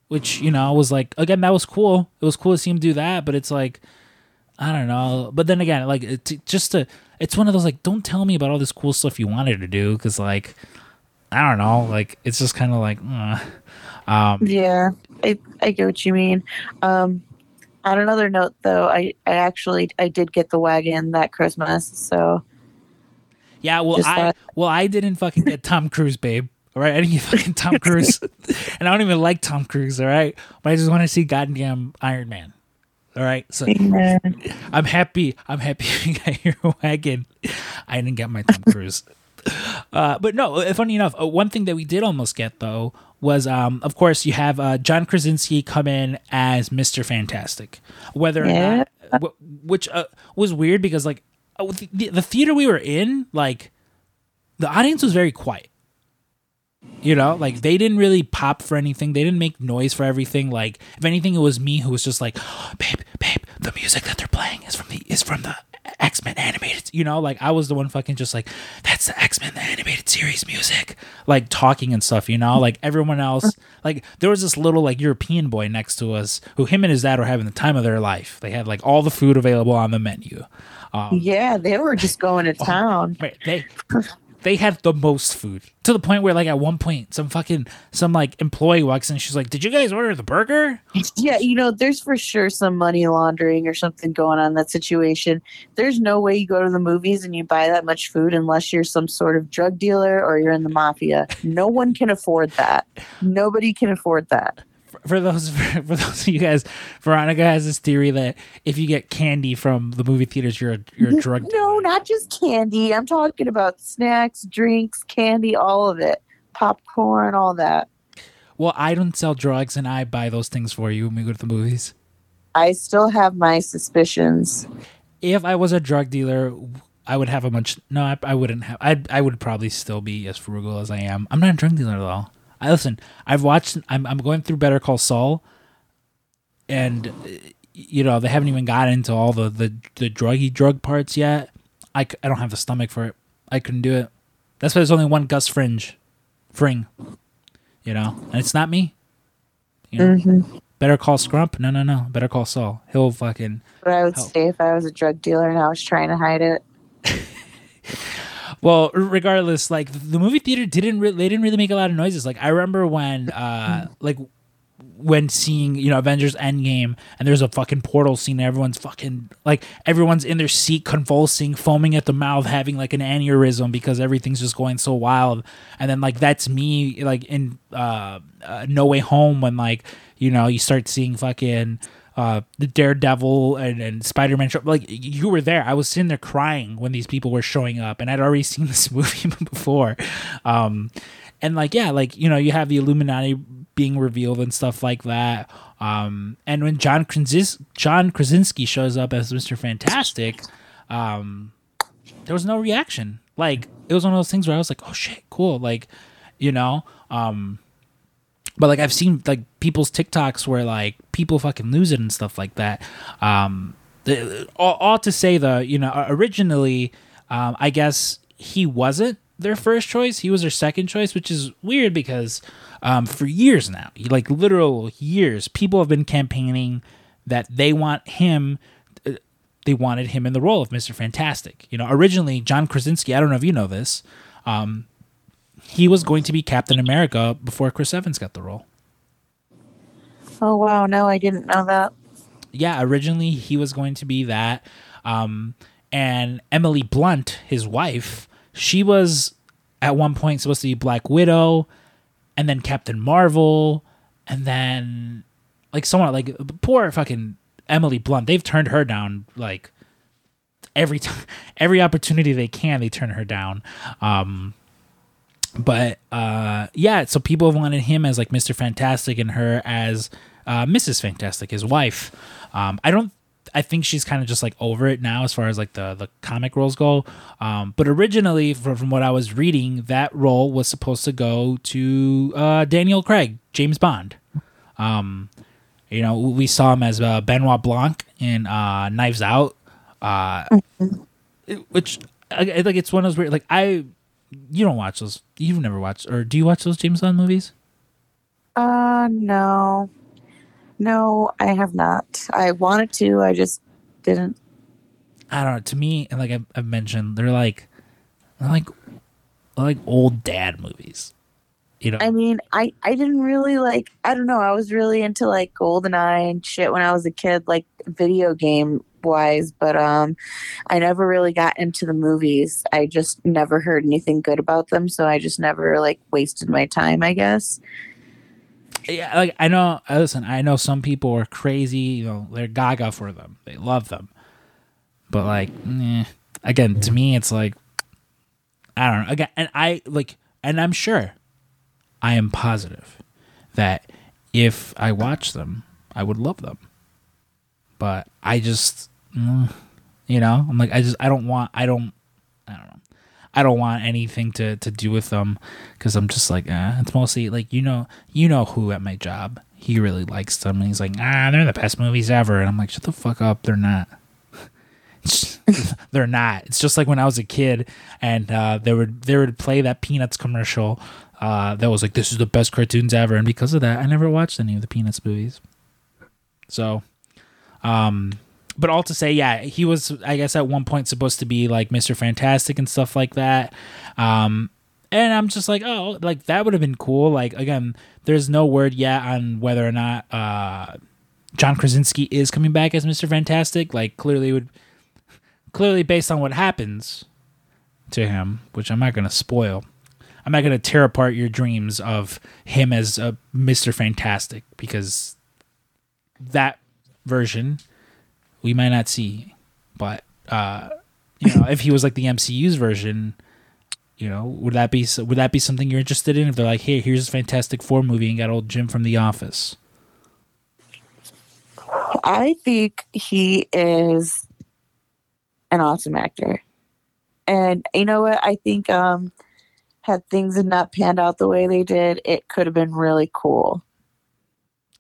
which you know was like again that was cool. It was cool to see him do that, but it's like I don't know. But then again, like it, just to it's one of those like don't tell me about all this cool stuff you wanted to do because like I don't know, like it's just kind of like. Uh, um, Yeah, I, I get what you mean. Um, on another note, though, I, I actually I did get the wagon that Christmas, so Yeah, well, I thought- well I didn't fucking get Tom Cruise, babe. All right, I didn't get fucking Tom Cruise, and I don't even like Tom Cruise. All right, but I just want to see goddamn Iron Man. All right, so I'm happy. I'm happy you got your wagon. I didn't get my Tom Cruise. Uh, but no, uh, funny enough, uh, one thing that we did almost get though was, um, of course, you have uh, John Krasinski come in as Mister Fantastic. Whether or not, wh- which uh, was weird because like uh, the, the theater we were in, like the audience was very quiet. You know, like they didn't really pop for anything. They didn't make noise for everything. Like if anything, it was me who was just like, "Babe, babe, the music that they're playing is from the is from the X Men animated." You know, like I was the one fucking just like, "That's the X Men the animated series music," like talking and stuff. You know, like everyone else. Like there was this little like European boy next to us who him and his dad were having the time of their life. They had like all the food available on the menu. Um, yeah, they were just going to town. Right. They they had the most food to the point where like at one point some fucking some like employee walks in and she's like, "Did you guys order the burger?" Yeah, you know, there's for sure some money laundering or something going on in that situation. There's no way you go to the movies and you buy that much food unless you're some sort of drug dealer or you're in the mafia. No one can afford that. Nobody can afford that. For those for, those of you guys, Veronica has this theory that if you get candy from the movie theaters, you're a, you're a drug. No, dealer. not just candy. I'm talking about snacks, drinks, candy, all of it. Popcorn, all that. Well, I don't sell drugs, and I buy those things for you when we go to the movies. I still have my suspicions. If I was a drug dealer, I would have a much. No, I, I wouldn't have. I I would probably still be as frugal as I am. I'm not a drug dealer though. I listen. I've watched. I'm I'm going through Better Call Saul, and you know they haven't even got into all the the the druggy drug parts yet. I, I don't have the stomach for it. I couldn't do it. That's why there's only one Gus Fringe, Fring. You know, and it's not me. You know, Mm-hmm. Better call Scrump. No, no, no. Better call Saul. He'll fucking. But I would Help. say if I was a drug dealer and I was trying to hide it. Well, regardless, like the movie theater didn't re- they didn't really make a lot of noises. Like I remember when uh like when seeing, you know, Avengers Endgame and there's a fucking portal scene, everyone's fucking like everyone's in their seat convulsing, foaming at the mouth, having like an aneurysm because everything's just going so wild. And then like that's me like in uh, uh No Way Home when like, you know, you start seeing fucking uh, the Daredevil and, and Spider Man show. Like you were there. I was sitting there crying when these people were showing up, and I'd already seen this movie before. Um, and like yeah, like you know, you have the Illuminati being revealed and stuff like that. Um, and when John Krazis- John Krasinski shows up as Mister Fantastic, um, there was no reaction. Like it was one of those things where I was like, oh shit, cool. Like you know. Um, but like I've seen like people's TikToks where like people fucking lose it and stuff like that. Um, the, all, all to say though, you know, originally, um, I guess he wasn't their first choice. He was their second choice, which is weird because um, for years now, like literal years, people have been campaigning that they want him. uh, They wanted him in the role of Mister Fantastic. You know, originally John Krasinski. I don't know if you know this. Um, he was going to be Captain America before Chris Evans got the role. Oh wow, no, I didn't know that. Yeah, originally he was going to be that. Um, and Emily Blunt, his wife, she was at one point supposed to be Black Widow, and then Captain Marvel, and then like someone like poor fucking Emily Blunt. They've turned her down like every time, every opportunity they can. They turn her down. Um, but uh, yeah, so people have wanted him as like Mister Fantastic and her as uh, Mrs. Fantastic, his wife. Um, I don't. I think she's kind of just like over it now as far as like the the comic roles go. Um, but originally, from, from what I was reading, that role was supposed to go to uh, Daniel Craig, James Bond. Um, you know, we saw him as uh, Benoit Blanc in uh, Knives Out, uh, which I, I think it's one of those weird. Like I, you don't watch those. You've never watched, or do you watch those James Bond movies? Uh, no. No, I have not. I wanted to, I just didn't. I don't know. To me, and like I've, I've mentioned, they're like, they're like, they're like old dad movies. You know, I mean, I I didn't really like. I don't know. I was really into like GoldenEye and shit when I was a kid, like video game wise. But um, I never really got into the movies. I just never heard anything good about them, so I just never like wasted my time. I guess. yeah, like I know. uh, Listen, I know some people are crazy. You know, they're gaga for them. They love them, but like, eh. again, to me, it's like, I don't know. Again, and I like, and I'm sure, I am positive that if I watch them, I would love them. But I just, mm, you know, I'm like, I just, I don't want, I don't, I don't know. I don't want anything to, to do with them because I'm just like, eh. it's mostly like you know, you know who at my job he really likes them, and he's like, ah, they're the best movies ever, and I'm like, shut the fuck up, they're not. they're not. It's just like when I was a kid, and uh, they would they would play that Peanuts commercial uh, that was like, this is the best cartoons ever, and because of that, I never watched any of the Peanuts movies. So, um, but all to say, yeah, he was, I guess, at one point supposed to be like Mr. Fantastic and stuff like that. Um, and I'm just like, oh, like that would have been cool. Like, again, there's no word yet on whether or not uh, John Krasinski is coming back as Mr. Fantastic. Like, clearly, would clearly based on what happens to him, which I'm not going to spoil. I'm not going to tear apart your dreams of him as a Mr. Fantastic because that version we might not see but uh you know if he was like the MCU's version you know would that be would that be something you're interested in if they're like hey here's a Fantastic 4 movie and got old Jim from the office I think he is an awesome actor. And you know what? I think um had things not panned out the way they did, it could have been really cool.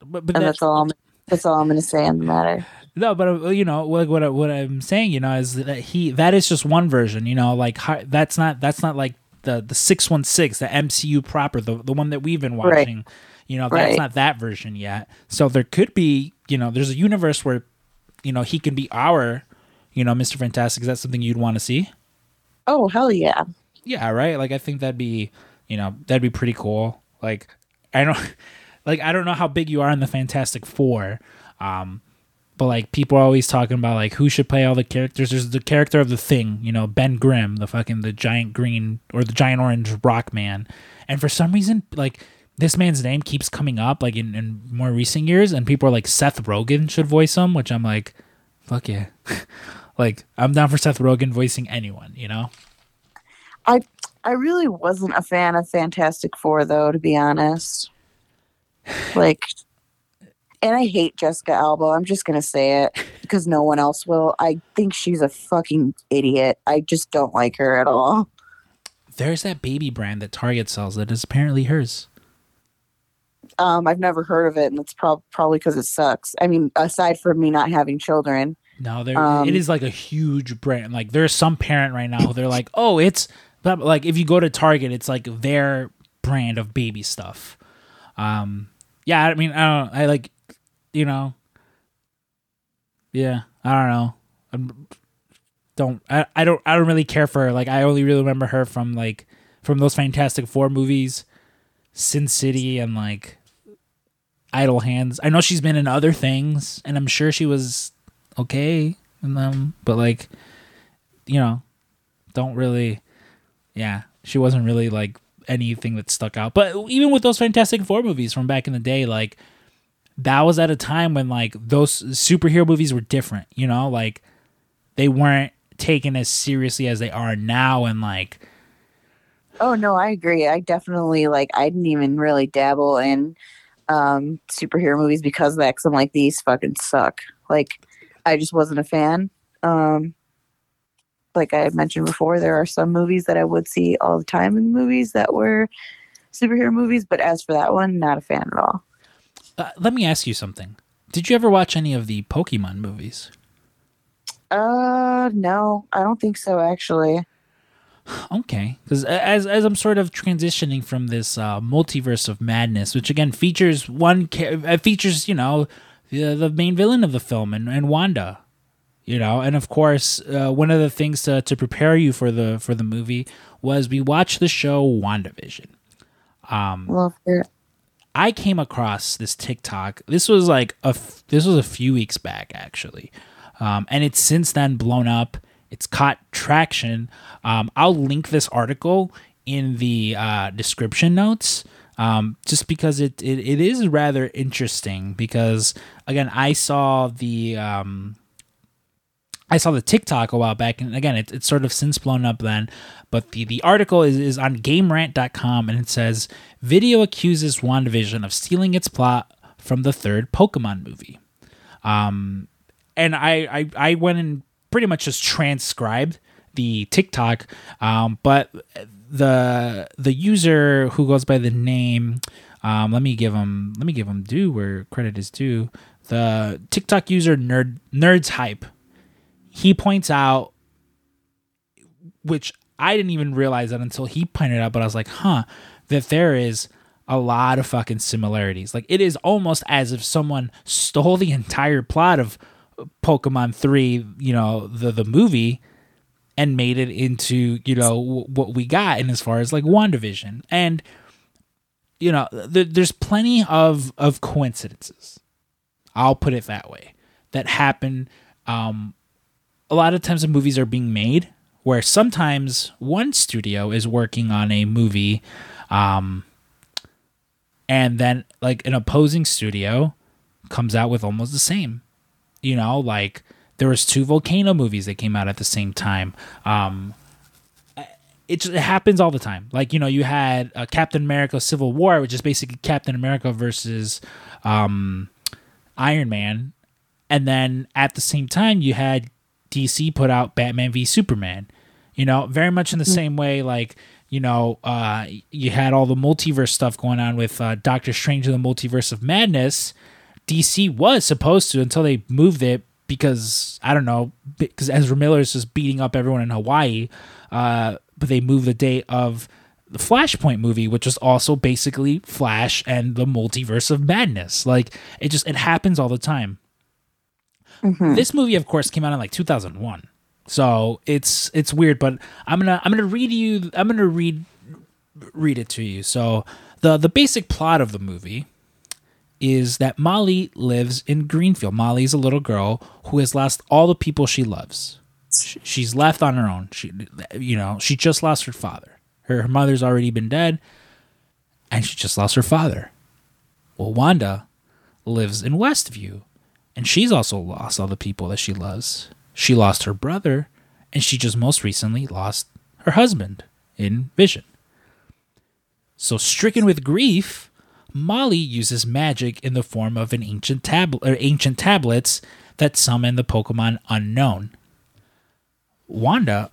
but, but And that- that's all I'm that's all I'm gonna say on the matter. No, but uh, you know what what I- what I'm saying, you know, is that he that is just one version. You know, like that's not that's not like the the six one six, the MCU proper, the the one that we've been Right. watching. You know, that's Right. not that version yet. So there could be, you know, there's a universe where, you know, he can be our, you know, Mister Fantastic. Is that something you'd want to see? Oh hell yeah. Yeah, right. Like I think that'd be, you know, that'd be pretty cool. Like I don't, like I don't know how big you are in the Fantastic Four, um, but like people are always talking about like who should play all the characters. There's the character of the Thing, you know, Ben Grimm, the fucking the giant green or the giant orange rock man, and for some reason like. This man's name keeps coming up like in, in more recent years, and people are like Seth Rogen should voice him, which I'm like, fuck yeah, like I'm down for Seth Rogen voicing anyone, you know. I I really wasn't a fan of Fantastic Four though, to be honest. Like and I hate Jessica Alba. I'm just gonna say it because no one else will. I think she's a fucking idiot. I just don't like her at all. There's that baby brand that Target sells that is apparently hers. Um, I've never heard of it, and it's prob- probably because it sucks. I mean, aside from me not having children, No, there Um, it is like a huge brand. Like there's some parent right now who they're like, oh, it's but like if you go to Target, it's like their brand of baby stuff. Um, yeah, I mean, I don't, I like, you know, yeah, I don't know. I'm, don't I, I don't I don't really care for her. Like I only really remember her from like from those Fantastic Four movies, Sin City, and like Idle Hands. I know she's been in other things, and I'm sure she was okay in them, but like, you know, don't really. Yeah, she wasn't really like anything that stuck out. But even with those Fantastic Four movies from back in the day, like that was at a time when like those superhero movies were different, you know, like they weren't taken as seriously as they are now and like Oh no, I agree. I definitely like I didn't even really dabble in um superhero movies because of that cuz I'm like these fucking suck. Like I just wasn't a fan. Um like I mentioned before, there are some movies that I would see all the time in movies that were superhero movies, but as for that one, not a fan at all. Uh, let me ask you something. Did you ever watch any of the Pokemon movies? Uh no, I don't think so actually. Okay, because as as I'm sort of transitioning from this uh, multiverse of madness, which again features one ca- uh, features you know the the main villain of the film and, and Wanda, you know, and of course uh, one of the things to to prepare you for the for the movie was we watched the show WandaVision. Love it. I came across this TikTok. This was like a f- this was a few weeks back actually, um, and it's since then blown up. It's caught traction. Um, I'll link this article in the uh, description notes, um, just because it, it it is rather interesting. Because again, I saw the um, I saw the TikTok a while back, and again, it, it's sort of since blown up then. But the, the article is, is on GameRant.com, and it says Video accuses WandaVision of stealing its plot from the third Pokemon movie. Um, and I, I, I went and pretty much just transcribed the TikTok, um, but the the user who goes by the name, um, let me give him let me give him due where credit is due. The TikTok user nerd nerds hype he points out which I didn't even realize that until he pointed out, but I was like, huh, that there is a lot of fucking similarities. Like it is almost as if someone stole the entire plot of Pokemon 3, you know, the the movie and made it into, you know, w- what we got in as far as like WandaVision. And you know, th- there's plenty of of coincidences. I'll put it that way. That happen um a lot of times the movies are being made where sometimes one studio is working on a movie um and then like an opposing studio comes out with almost the same you know like there was two volcano movies that came out at the same time. Um it, just, it happens all the time. Like you know you had uh, captain america civil war which is basically captain america versus um iron man. And then at the same time you had DC put out Batman v Superman. You know, very much in the same way, like you know, uh, you had all the multiverse stuff going on with uh, Doctor Strange in the Multiverse of Madness. DC was supposed to until they moved it because I don't know because Ezra Miller is just beating up everyone in Hawaii. Uh, but they moved the date of the Flashpoint movie, which was also basically Flash and the Multiverse of Madness. Like it just it happens all the time. Mm-hmm. This movie, of course, came out in like 2001, so it's it's weird. But I'm gonna I'm gonna read you I'm gonna read read it to you. So the the basic plot of the movie is that Molly lives in Greenfield. Molly is a little girl who has lost all the people she loves. She's left on her own. She you know she just lost her father. Her, her mother's already been dead, and she just lost her father. Well, Wanda lives in Westview, and she's also lost all the people that she loves. She lost her brother, and she just most recently lost her husband in Vision. So, stricken with grief, Molly uses magic in the form of an ancient tablet or ancient tablets that summon the Pokemon Unown. Wanda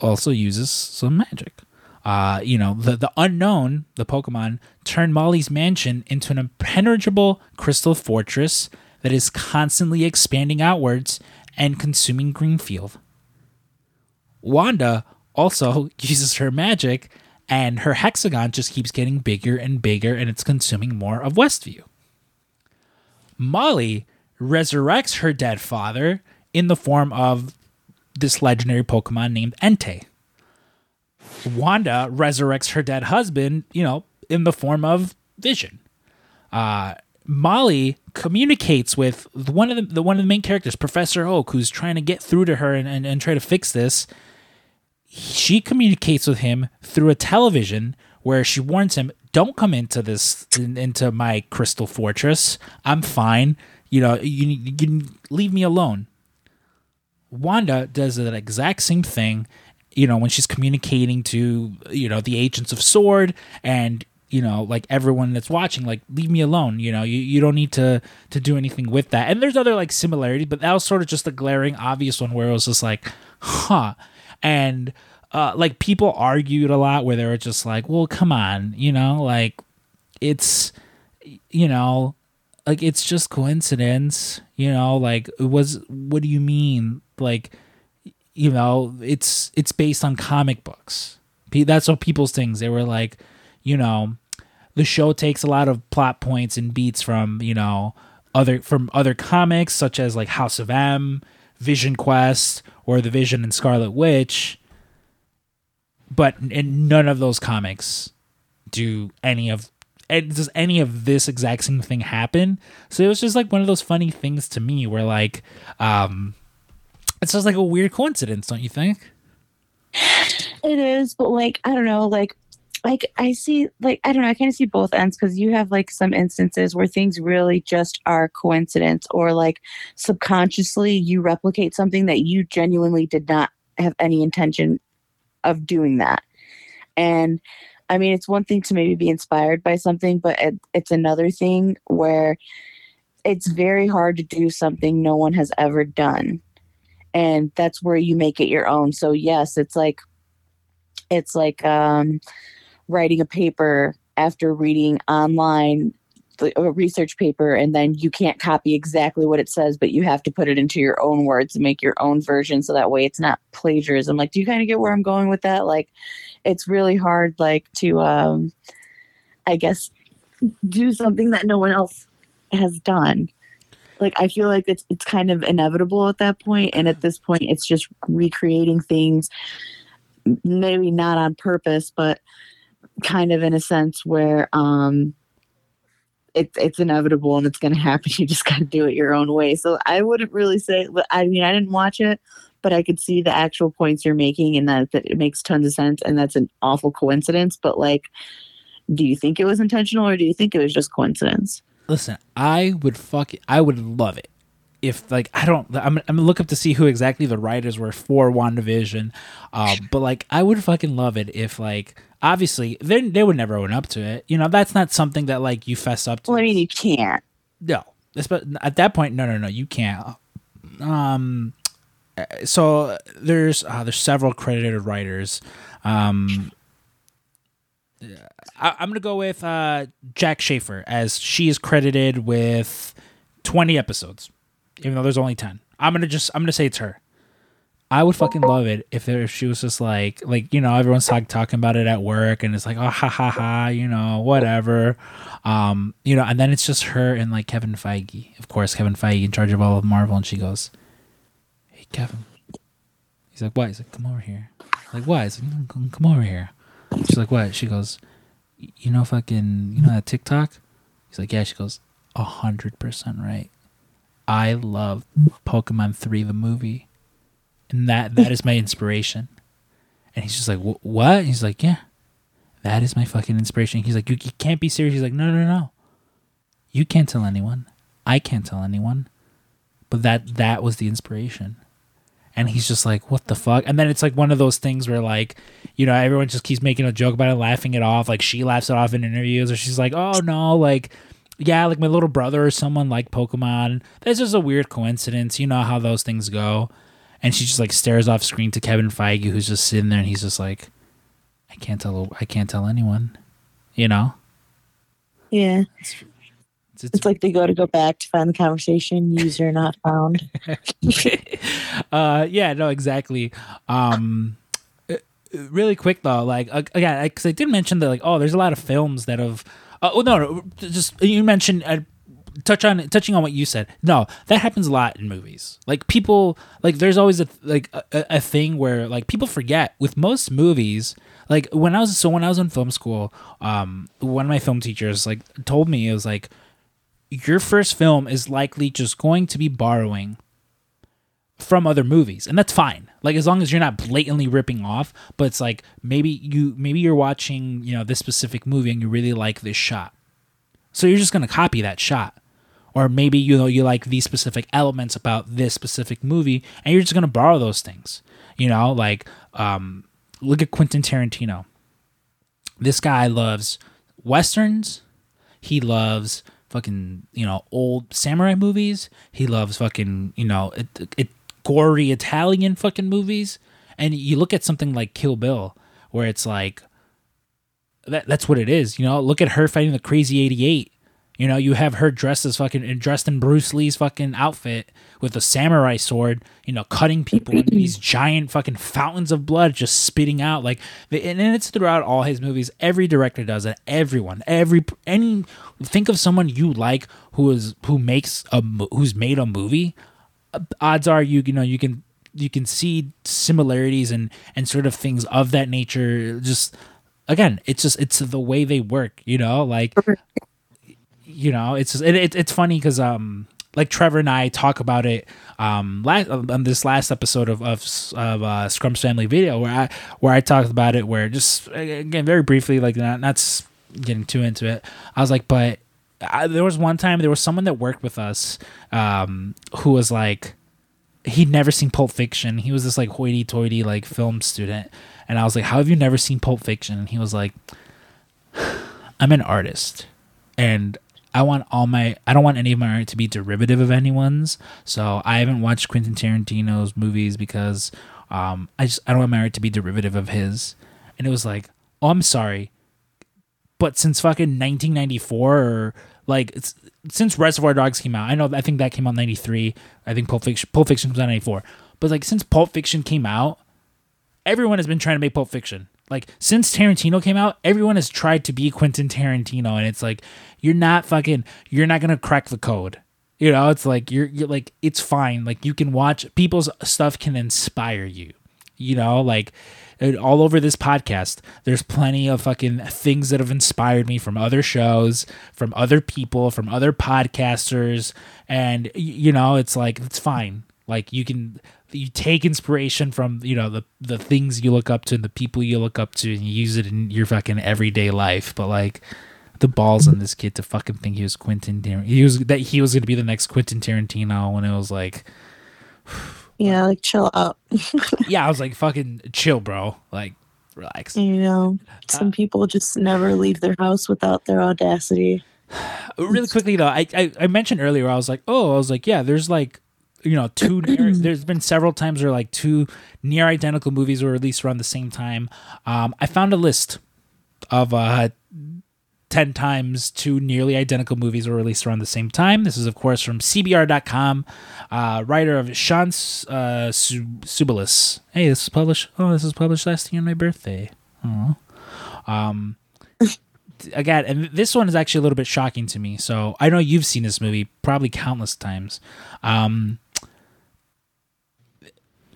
also uses some magic. Uh, you know, the, the Unown, the Pokemon, turn Molly's mansion into an impenetrable crystal fortress that is constantly expanding outwards and consuming Greenfield. Wanda also uses her magic, and her hexagon just keeps getting bigger and bigger, and it's consuming more of Westview. Molly resurrects her dead father in the form of this legendary Pokemon named Entei. Wanda resurrects her dead husband, you know, in the form of Vision. Uh, Molly communicates with one of the, the one of the main characters, Professor Oak, who's trying to get through to her and, and, and try to fix this. She communicates with him through a television where she warns him, "Don't come into this in, into my crystal fortress. I'm fine. You know, you, you leave me alone." Wanda does that exact same thing, you know, when she's communicating to, you know, the agents of Sword and, you know, like everyone that's watching, like, leave me alone. You know, you, you don't need to to do anything with that. And there's other like similarities, but that was sort of just a glaring obvious one where it was just like, huh. And uh like people argued a lot where they were just like, well, come on, you know, like it's you know, like it's just coincidence, you know, like it was what do you mean? Like you know, it's it's based on comic books. That's what people's things. They were like, you know, the show takes a lot of plot points and beats from, you know, other from other comics such as like House of M, Vision Quest, or The Vision and Scarlet Witch. But in none of those comics do any of does any of this exact same thing happen? So it was just like one of those funny things to me where like um it's just like a weird coincidence, don't you think? It is, but like I don't know, like like I see like I don't know, I kind of see both ends because you have like some instances where things really just are coincidence or like subconsciously you replicate something that you genuinely did not have any intention of doing that. And I mean, it's one thing to maybe be inspired by something, but it, it's another thing where it's very hard to do something no one has ever done. And that's where you make it your own. So yes, it's like it's like um, writing a paper after reading online a research paper and then you can't copy exactly what it says but you have to put it into your own words and make your own version so that way it's not plagiarism. Like do you kind of get where i'm going with that? Like it's really hard like to um i guess do something that no one else has done. Like i feel like it's it's kind of inevitable at that point and at this point it's just recreating things maybe not on purpose but kind of in a sense where um it's it's inevitable and it's going to happen you just got to do it your own way so i wouldn't really say but i mean i didn't watch it but i could see the actual points you're making and that, that it makes tons of sense and that's an awful coincidence but like do you think it was intentional or do you think it was just coincidence Listen, I would fuck it. I would love it if like I don't. I'm, I'm gonna look up to see who exactly the writers were for WandaVision. Um, but like I would fucking love it if like obviously they they would never own up to it. You know that's not something that like you fess up to. well i mean you can't no, at that point, no, no, no, you can't. Um, uh, so there's uh, there's several credited writers. Um, I, I'm gonna go with uh, Jac Schaeffer as she is credited with 20 episodes, even though there's only 10. I'm gonna just I'm gonna say it's her. I would fucking love it if there, if she was just like like you know everyone's talk, talking about it at work and it's like oh ha ha ha you know whatever, um you know and then it's just her and like Kevin Feige. Of course Kevin Feige in charge of all of Marvel and she goes, hey Kevin, he's like why he's like come over here, like why he's like "No, come, come over here, she's like what? She goes, you know fucking you know that TikTok, he's like yeah. She goes a hundred percent right, I love Pokemon three the movie and that that is my inspiration. And he's just like, "Wh- what? He's like, yeah, that is my fucking inspiration. He's like, you, you can't be serious. He's like, no, no, no, you can't tell anyone. I can't tell anyone. But that that was the inspiration. And he's just like, what the fuck? And then it's like one of those things where like, you know, everyone just keeps making a joke about it, laughing it off. Like she laughs it off in interviews, or she's like, oh no, like. Yeah, like my little brother or someone like Pokemon. That's just a weird coincidence. You know how those things go and she just like stares off screen to Kevin Feige, who's just sitting there, and he's just like, "I can't tell, I can't tell anyone," you know. yeah It's, it's like they go to go back to find the conversation user not found uh, yeah, no, exactly. Um, uh, really quick though, like again, because I did mention that, like, oh, there's a lot of films that have. Uh, oh no, no, just you mentioned. Uh, touch on touching on what you said no that happens a lot in movies like people like there's always a like a, a thing where like people forget with most movies like when i was so when i was in film school um one of my film teachers like told me it was like your first film is likely just going to be borrowing from other movies, and that's fine. Like as long as you're not blatantly ripping off, but it's like maybe you maybe you're watching you know this specific movie and you really like this shot, so you're just gonna copy that shot. Or maybe you know you like these specific elements about this specific movie, and you're just gonna borrow those things. You know, like um, look at Quentin Tarantino. This guy loves westerns. He loves fucking you know old samurai movies. He loves fucking you know it, it, gory Italian fucking movies. And you look at something like Kill Bill, where it's like that, that's what it is. You know, look at her fighting the Crazy Eighty Eight. You know, you have her dressed as fucking dressed in Bruce Lee's fucking outfit with a samurai sword, you know, cutting people and these giant fucking fountains of blood just spitting out like and it's throughout all his movies. Every director does it. Everyone, every any think of someone you like who is who makes a who's made a movie. Odds are you you know you can you can see similarities and and sort of things of that nature just again it's just it's the way they work you know like you know, it's it, it it's funny because um like Trevor and I talk about it um last on this last episode of of, of uh, Scrum's family video where I where I talked about it where just again very briefly like not not getting too into it. I was like, but I, there was one time there was someone that worked with us um who was like he'd never seen Pulp Fiction. He was this like hoity-toity like film student, and I was like, "How have you never seen Pulp Fiction?" And he was like, "I'm an artist, and I want all my I don't want any of my art to be derivative of anyone's. So I haven't watched Quentin Tarantino's movies because um I just I don't want my art to be derivative of his. And it was like, "Oh, I'm sorry. But since fucking 1994 or like since Reservoir Dogs came out. I know I think that came out 93. I think Pulp Fiction Pulp Fiction was out 94. But like since Pulp Fiction came out, everyone has been trying to make Pulp Fiction. Like since Tarantino came out, everyone has tried to be Quentin Tarantino, and it's like you're not fucking, you're not gonna crack the code. You know, it's like you're you're like it's fine. Like you can watch people's stuff can inspire you. You know, like all over this podcast, there's plenty of fucking things that have inspired me from other shows, from other people, from other podcasters, and you know, it's like it's fine. Like you can you take inspiration from you know the the things you look up to and the people you look up to and you use it in your fucking everyday life but like the balls on this kid to fucking think he was Quentin Tarantino. He was that he was going to be the next Quentin Tarantino when it was like yeah, like chill out. yeah, I was like fucking chill, bro. Like relax. You know, some uh, people just never leave their house without their audacity. Really quickly though, I, I I mentioned earlier I was like, "Oh, I was like, yeah, there's like you know two near, there's been several times where like two near identical movies were released around the same time. Um, i found a list of uh 10 times two nearly identical movies were released around the same time. This is of course from cbr.com uh, writer of sean uh, Subalis. hey this is published oh this was published last year on my birthday. Oh um again and this one is actually a little bit shocking to me. So i know you've seen this movie probably countless times. Um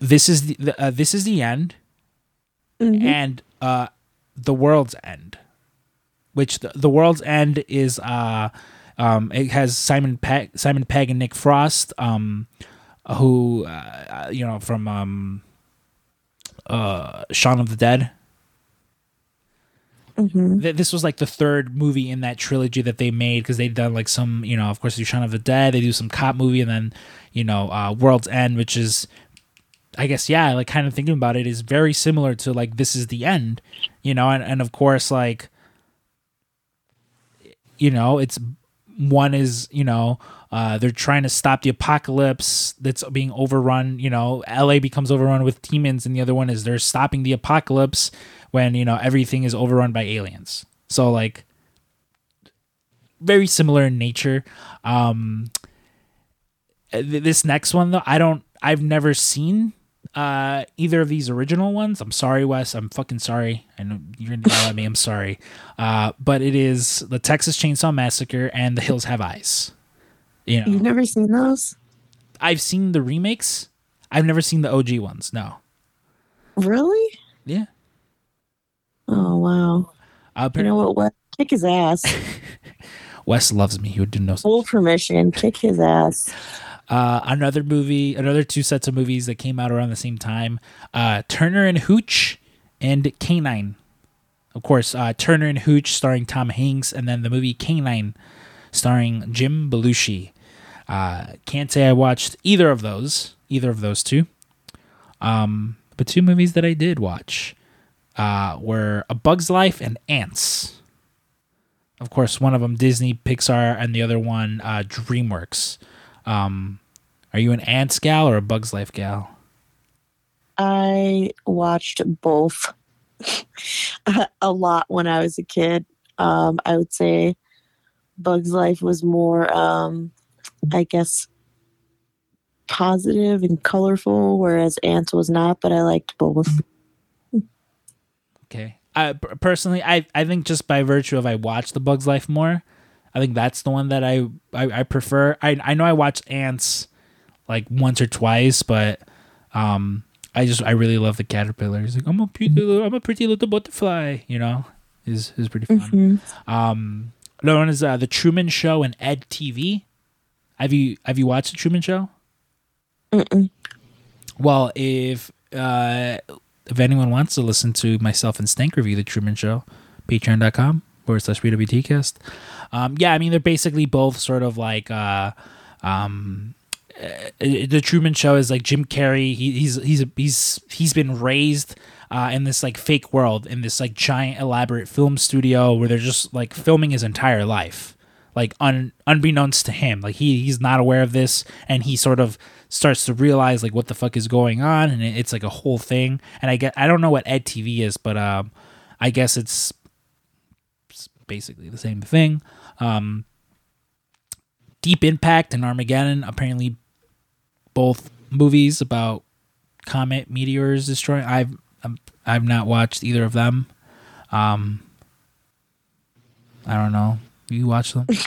this is the uh, this is the end, mm-hmm. and uh, the world's end, which the, the world's end is uh, um, it has Simon Pegg, Simon Pegg and Nick Frost, um, who uh, you know from um, uh, Shaun of the Dead. Mm-hmm. This was like the third movie in that trilogy that they made because they'd done like some, you know, of course, do Shaun of the Dead. They do some cop movie, and then you know, uh, World's End, which is I guess yeah, like kind of thinking about it is very similar to like this is the end, you know, and, and of course like you know, it's one is, you know, uh, they're trying to stop the apocalypse that's being overrun, you know, LA becomes overrun with demons and the other one is they're stopping the apocalypse when, you know, everything is overrun by aliens. So like very similar in nature. Um this next one though, I don't I've never seen uh, either of these original ones. I'm sorry, Wes. I'm fucking sorry. I know you're gonna yell at me. I'm sorry. Uh, but it is the Texas Chainsaw Massacre and The Hills Have Eyes. You know, you've never seen those. I've seen the remakes. I've never seen the OG ones. No. Really? Yeah. Oh wow. Uh, you know what? Wes, kick his ass. Wes loves me. He would do no. Full permission. Kick his ass. Uh, another movie, another two sets of movies that came out around the same time. Uh, Turner and Hooch and K-9. Of course, uh, Turner and Hooch starring Tom Hanks, and then the movie K-9 starring Jim Belushi. Uh, can't say I watched either of those, either of those two. Um, but two movies that I did watch uh, were A Bug's Life and Ants. Of course, one of them Disney, Pixar, and the other one uh, DreamWorks. Um, are you an Ants gal or a Bug's Life gal? I watched both a lot when I was a kid. Um, I would say Bug's Life was more, um, I guess, positive and colorful, whereas Ants was not, but I liked both. Okay. I personally, I, I think just by virtue of I watched the Bugs Life more, I think that's the one that I I, I prefer. I I know I watched Ants like once or twice, but um, I just I really love the caterpillar. He's like I'm a pretty little, I'm a pretty little butterfly. You know, is is pretty fun. Mhm. Um, another one is uh, the Truman Show and Ed TV. Have you have you watched the Truman Show? Mm-mm. Well, if uh, if anyone wants to listen to myself and Stank review the Truman Show, patreon.com forward slash PWTcast. Um, yeah, I mean they're basically both sort of like uh, um, uh, the Truman Show is like Jim Carrey. He, he's he's he's he's been raised uh, in this like fake world in this like giant elaborate film studio where they're just like filming his entire life like un, unbeknownst to him like he he's not aware of this and he sort of starts to realize like what the fuck is going on and it, it's like a whole thing and i get i don't know what ed tv is but um i guess it's basically the same thing. Um deep impact and armageddon apparently both movies about comet meteors destroying i've um, i've not watched either of them. Um i don't know. You watch them?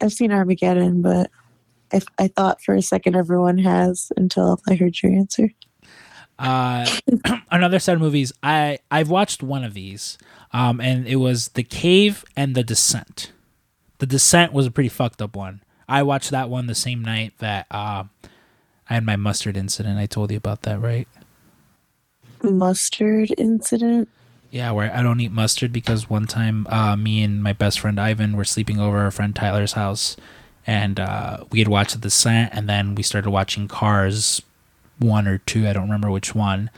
I've seen Armageddon, but I, I thought for a second everyone has until I heard your answer. Uh another set of movies i i've watched one of these um and it was the cave and the descent. The descent was a pretty fucked up one. I watched that one the same night that uh i had my mustard incident. I told you about that right? Mustard incident. yeah where i don't eat mustard because one time uh me and my best friend ivan were sleeping over our friend tyler's house and uh we had watched the descent and then we started watching cars one or two, I don't remember which one.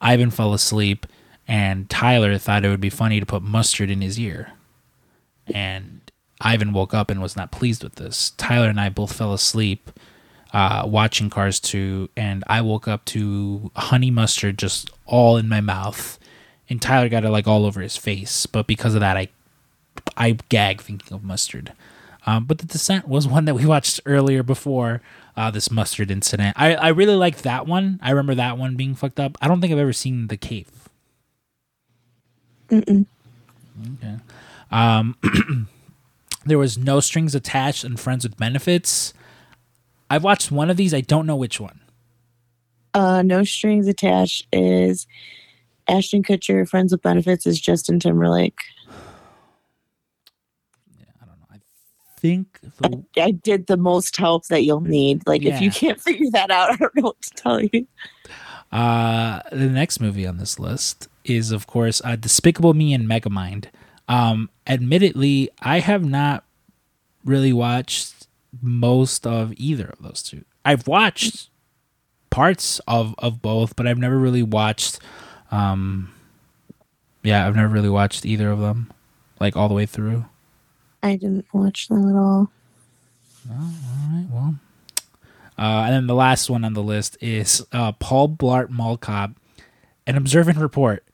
Ivan fell asleep, and Tyler thought it would be funny to put mustard in his ear. And Ivan woke up and was not pleased with this. Tyler and I both fell asleep uh, watching Cars 2, and I woke up to honey mustard just all in my mouth. And Tyler got it like all over his face, but because of that, I I gag thinking of mustard. Um, but the descent was one that we watched earlier before uh, this mustard incident. I, I really liked that one. I remember that one being fucked up. I don't think I've ever seen the cave. Mm-mm. Okay. Um, there was no strings attached and friends with benefits. I've watched one of these. I don't know which one. Uh, no strings attached is Ashton Kutcher. Friends with benefits is Justin Timberlake. I don't know. I think the I did the most help that you'll need. Like if you can't figure that out, I don't know what to tell you. Uh, the next movie on this list is, of course, uh, Despicable Me and Megamind. Um, admittedly, I have not really watched most of either of those two. I've watched parts of of both, but I've never really watched. Um, yeah, I've never really watched either of them, like all the way through. I didn't watch them at all. All right, well. Uh, and then the last one on the list is uh, Paul Blart Mall Cop, an Observe and Report.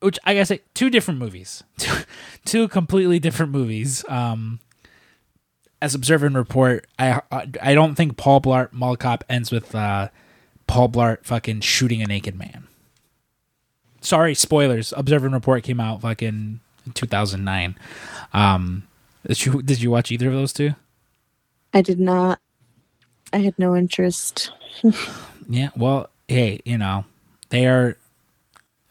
Which I gotta two different movies, two, two completely different movies. Um, as Observe and Report, I I don't think Paul Blart Mall Cop ends with uh, Paul Blart fucking shooting a naked man. Sorry, spoilers. Observe and Report came out fucking in two thousand nine. Um, did you did you watch either of those two? I did not. I had no interest. Yeah, well, hey, you know, they are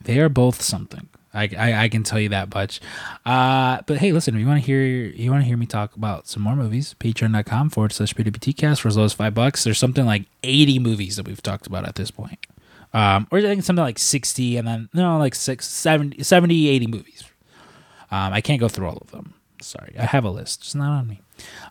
they are both something. I, I, I can tell you that much. Uh, but hey, listen, if you want to hear you want to hear me talk about some more movies, patreon.com forward slash PWTcast for as low as five bucks. There's something like 80 movies that we've talked about at this point. Um, or I think something like 60 and then no, like six, 70, 70 80 movies. Um, I can't go through all of them. Sorry, I have a list. It's not on me.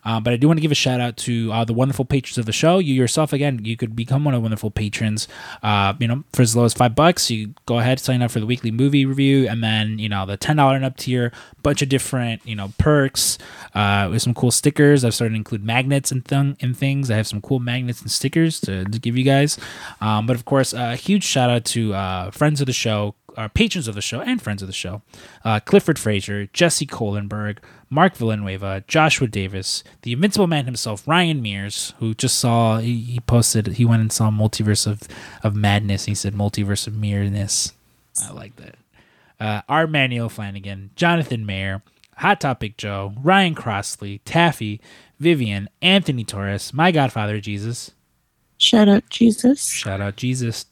Uh, but I do want to give a shout out to uh, the wonderful patrons of the show. You yourself, again, you could become one of the wonderful patrons. Uh, you know, for as low as five bucks, you go ahead sign up for the weekly movie review, and then you know the ten dollar and up tier, bunch of different you know perks uh, with some cool stickers. I've started to include magnets and th- and things. I have some cool magnets and stickers to, to give you guys. Um, but of course, a huge shout out to uh, friends of the show, our patrons of the show and friends of the show uh, Clifford Fraser, Jesse Kohlenberg, Mark Villanueva, Joshua Davis, the Invincible Man himself, Ryan Mears, who just saw, he, he posted, he went and saw Multiverse of, of Madness. He said Multiverse of Mearness. I like that. Uh, R. Manuel Flanagan, Jonathan Mayer, Hot Topic Joe, Ryan Crossley, Taffy, Vivian, Anthony Torres, my Godfather Jesus. Shout out Jesus. Shout out Jesus.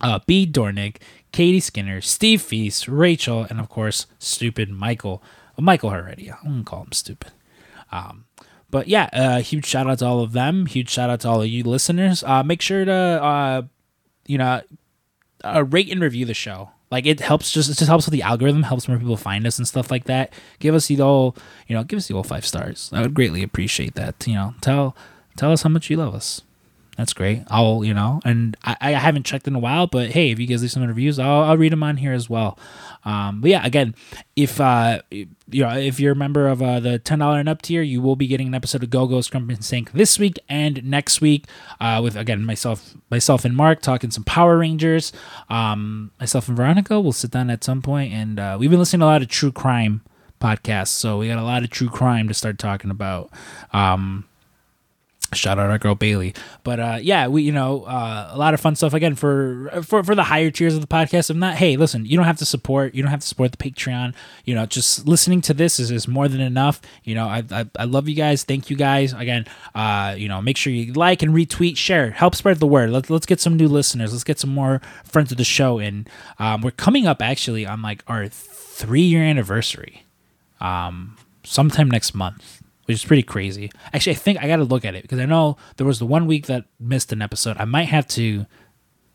Uh, B. Dornick, Katie Skinner, Steve Feast, Rachel, and of course, stupid Michael. Well, Michael already. I'm gonna call him stupid. Um, but yeah, uh, huge shout out to all of them. Huge shout out to all of you listeners. Uh, make sure to uh, you know uh, rate and review the show. Like it helps just it just helps with the algorithm, helps more people find us and stuff like that. Give us the old you know, give us the old five stars. I would greatly appreciate that. You know, tell tell us how much you love us. That's great. I'll, you know, and I, I haven't checked in a while, but hey, if you guys leave some reviews, I'll, I'll read them on here as well. Um, but yeah, again, if uh, you know, if you're a member of uh, the ten dollar and up tier, you will be getting an episode of Go Go Scrump and Sync this week and next week. Uh, with again myself, myself and Mark talking some Power Rangers. Um, myself and Veronica will sit down at some point, and uh, we've been listening to a lot of true crime podcasts, so we got a lot of true crime to start talking about. Um, shout out our girl Bailey. But uh, yeah, we you know uh, a lot of fun stuff again for for for the higher tiers of the podcast. I'm not. Hey, listen, you don't have to support. You don't have to support the Patreon. You know, just listening to this is, is more than enough. You know, I, I I love you guys. Thank you guys again. Uh, you know, make sure you like and retweet, share, help spread the word. Let's let's get some new listeners. Let's get some more friends of the show. And um, we're coming up actually on like our three year anniversary. Um, sometime next month which is pretty crazy. Actually, I think I got to look at it because I know there was the one week that missed an episode. I might have to,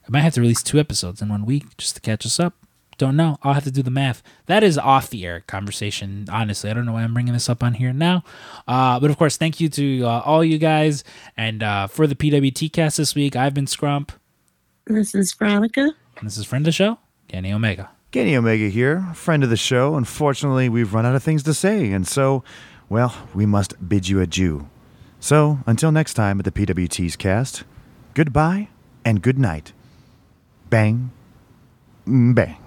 I might have to release two episodes in one week just to catch us up. Don't know. I'll have to do the math. That is off the air conversation. Honestly, I don't know why I'm bringing this up on here now. Uh, but of course, thank you to uh, all you guys and uh, for the PWT cast this week. I've been Scrump. This is Veronica. And this is friend of the show, Kenny Omega. Kenny Omega here, friend of the show. Unfortunately, we've run out of things to say, and so well, we must bid you adieu. So, until next time at the PWT's cast, goodbye and good night. Bang, bang.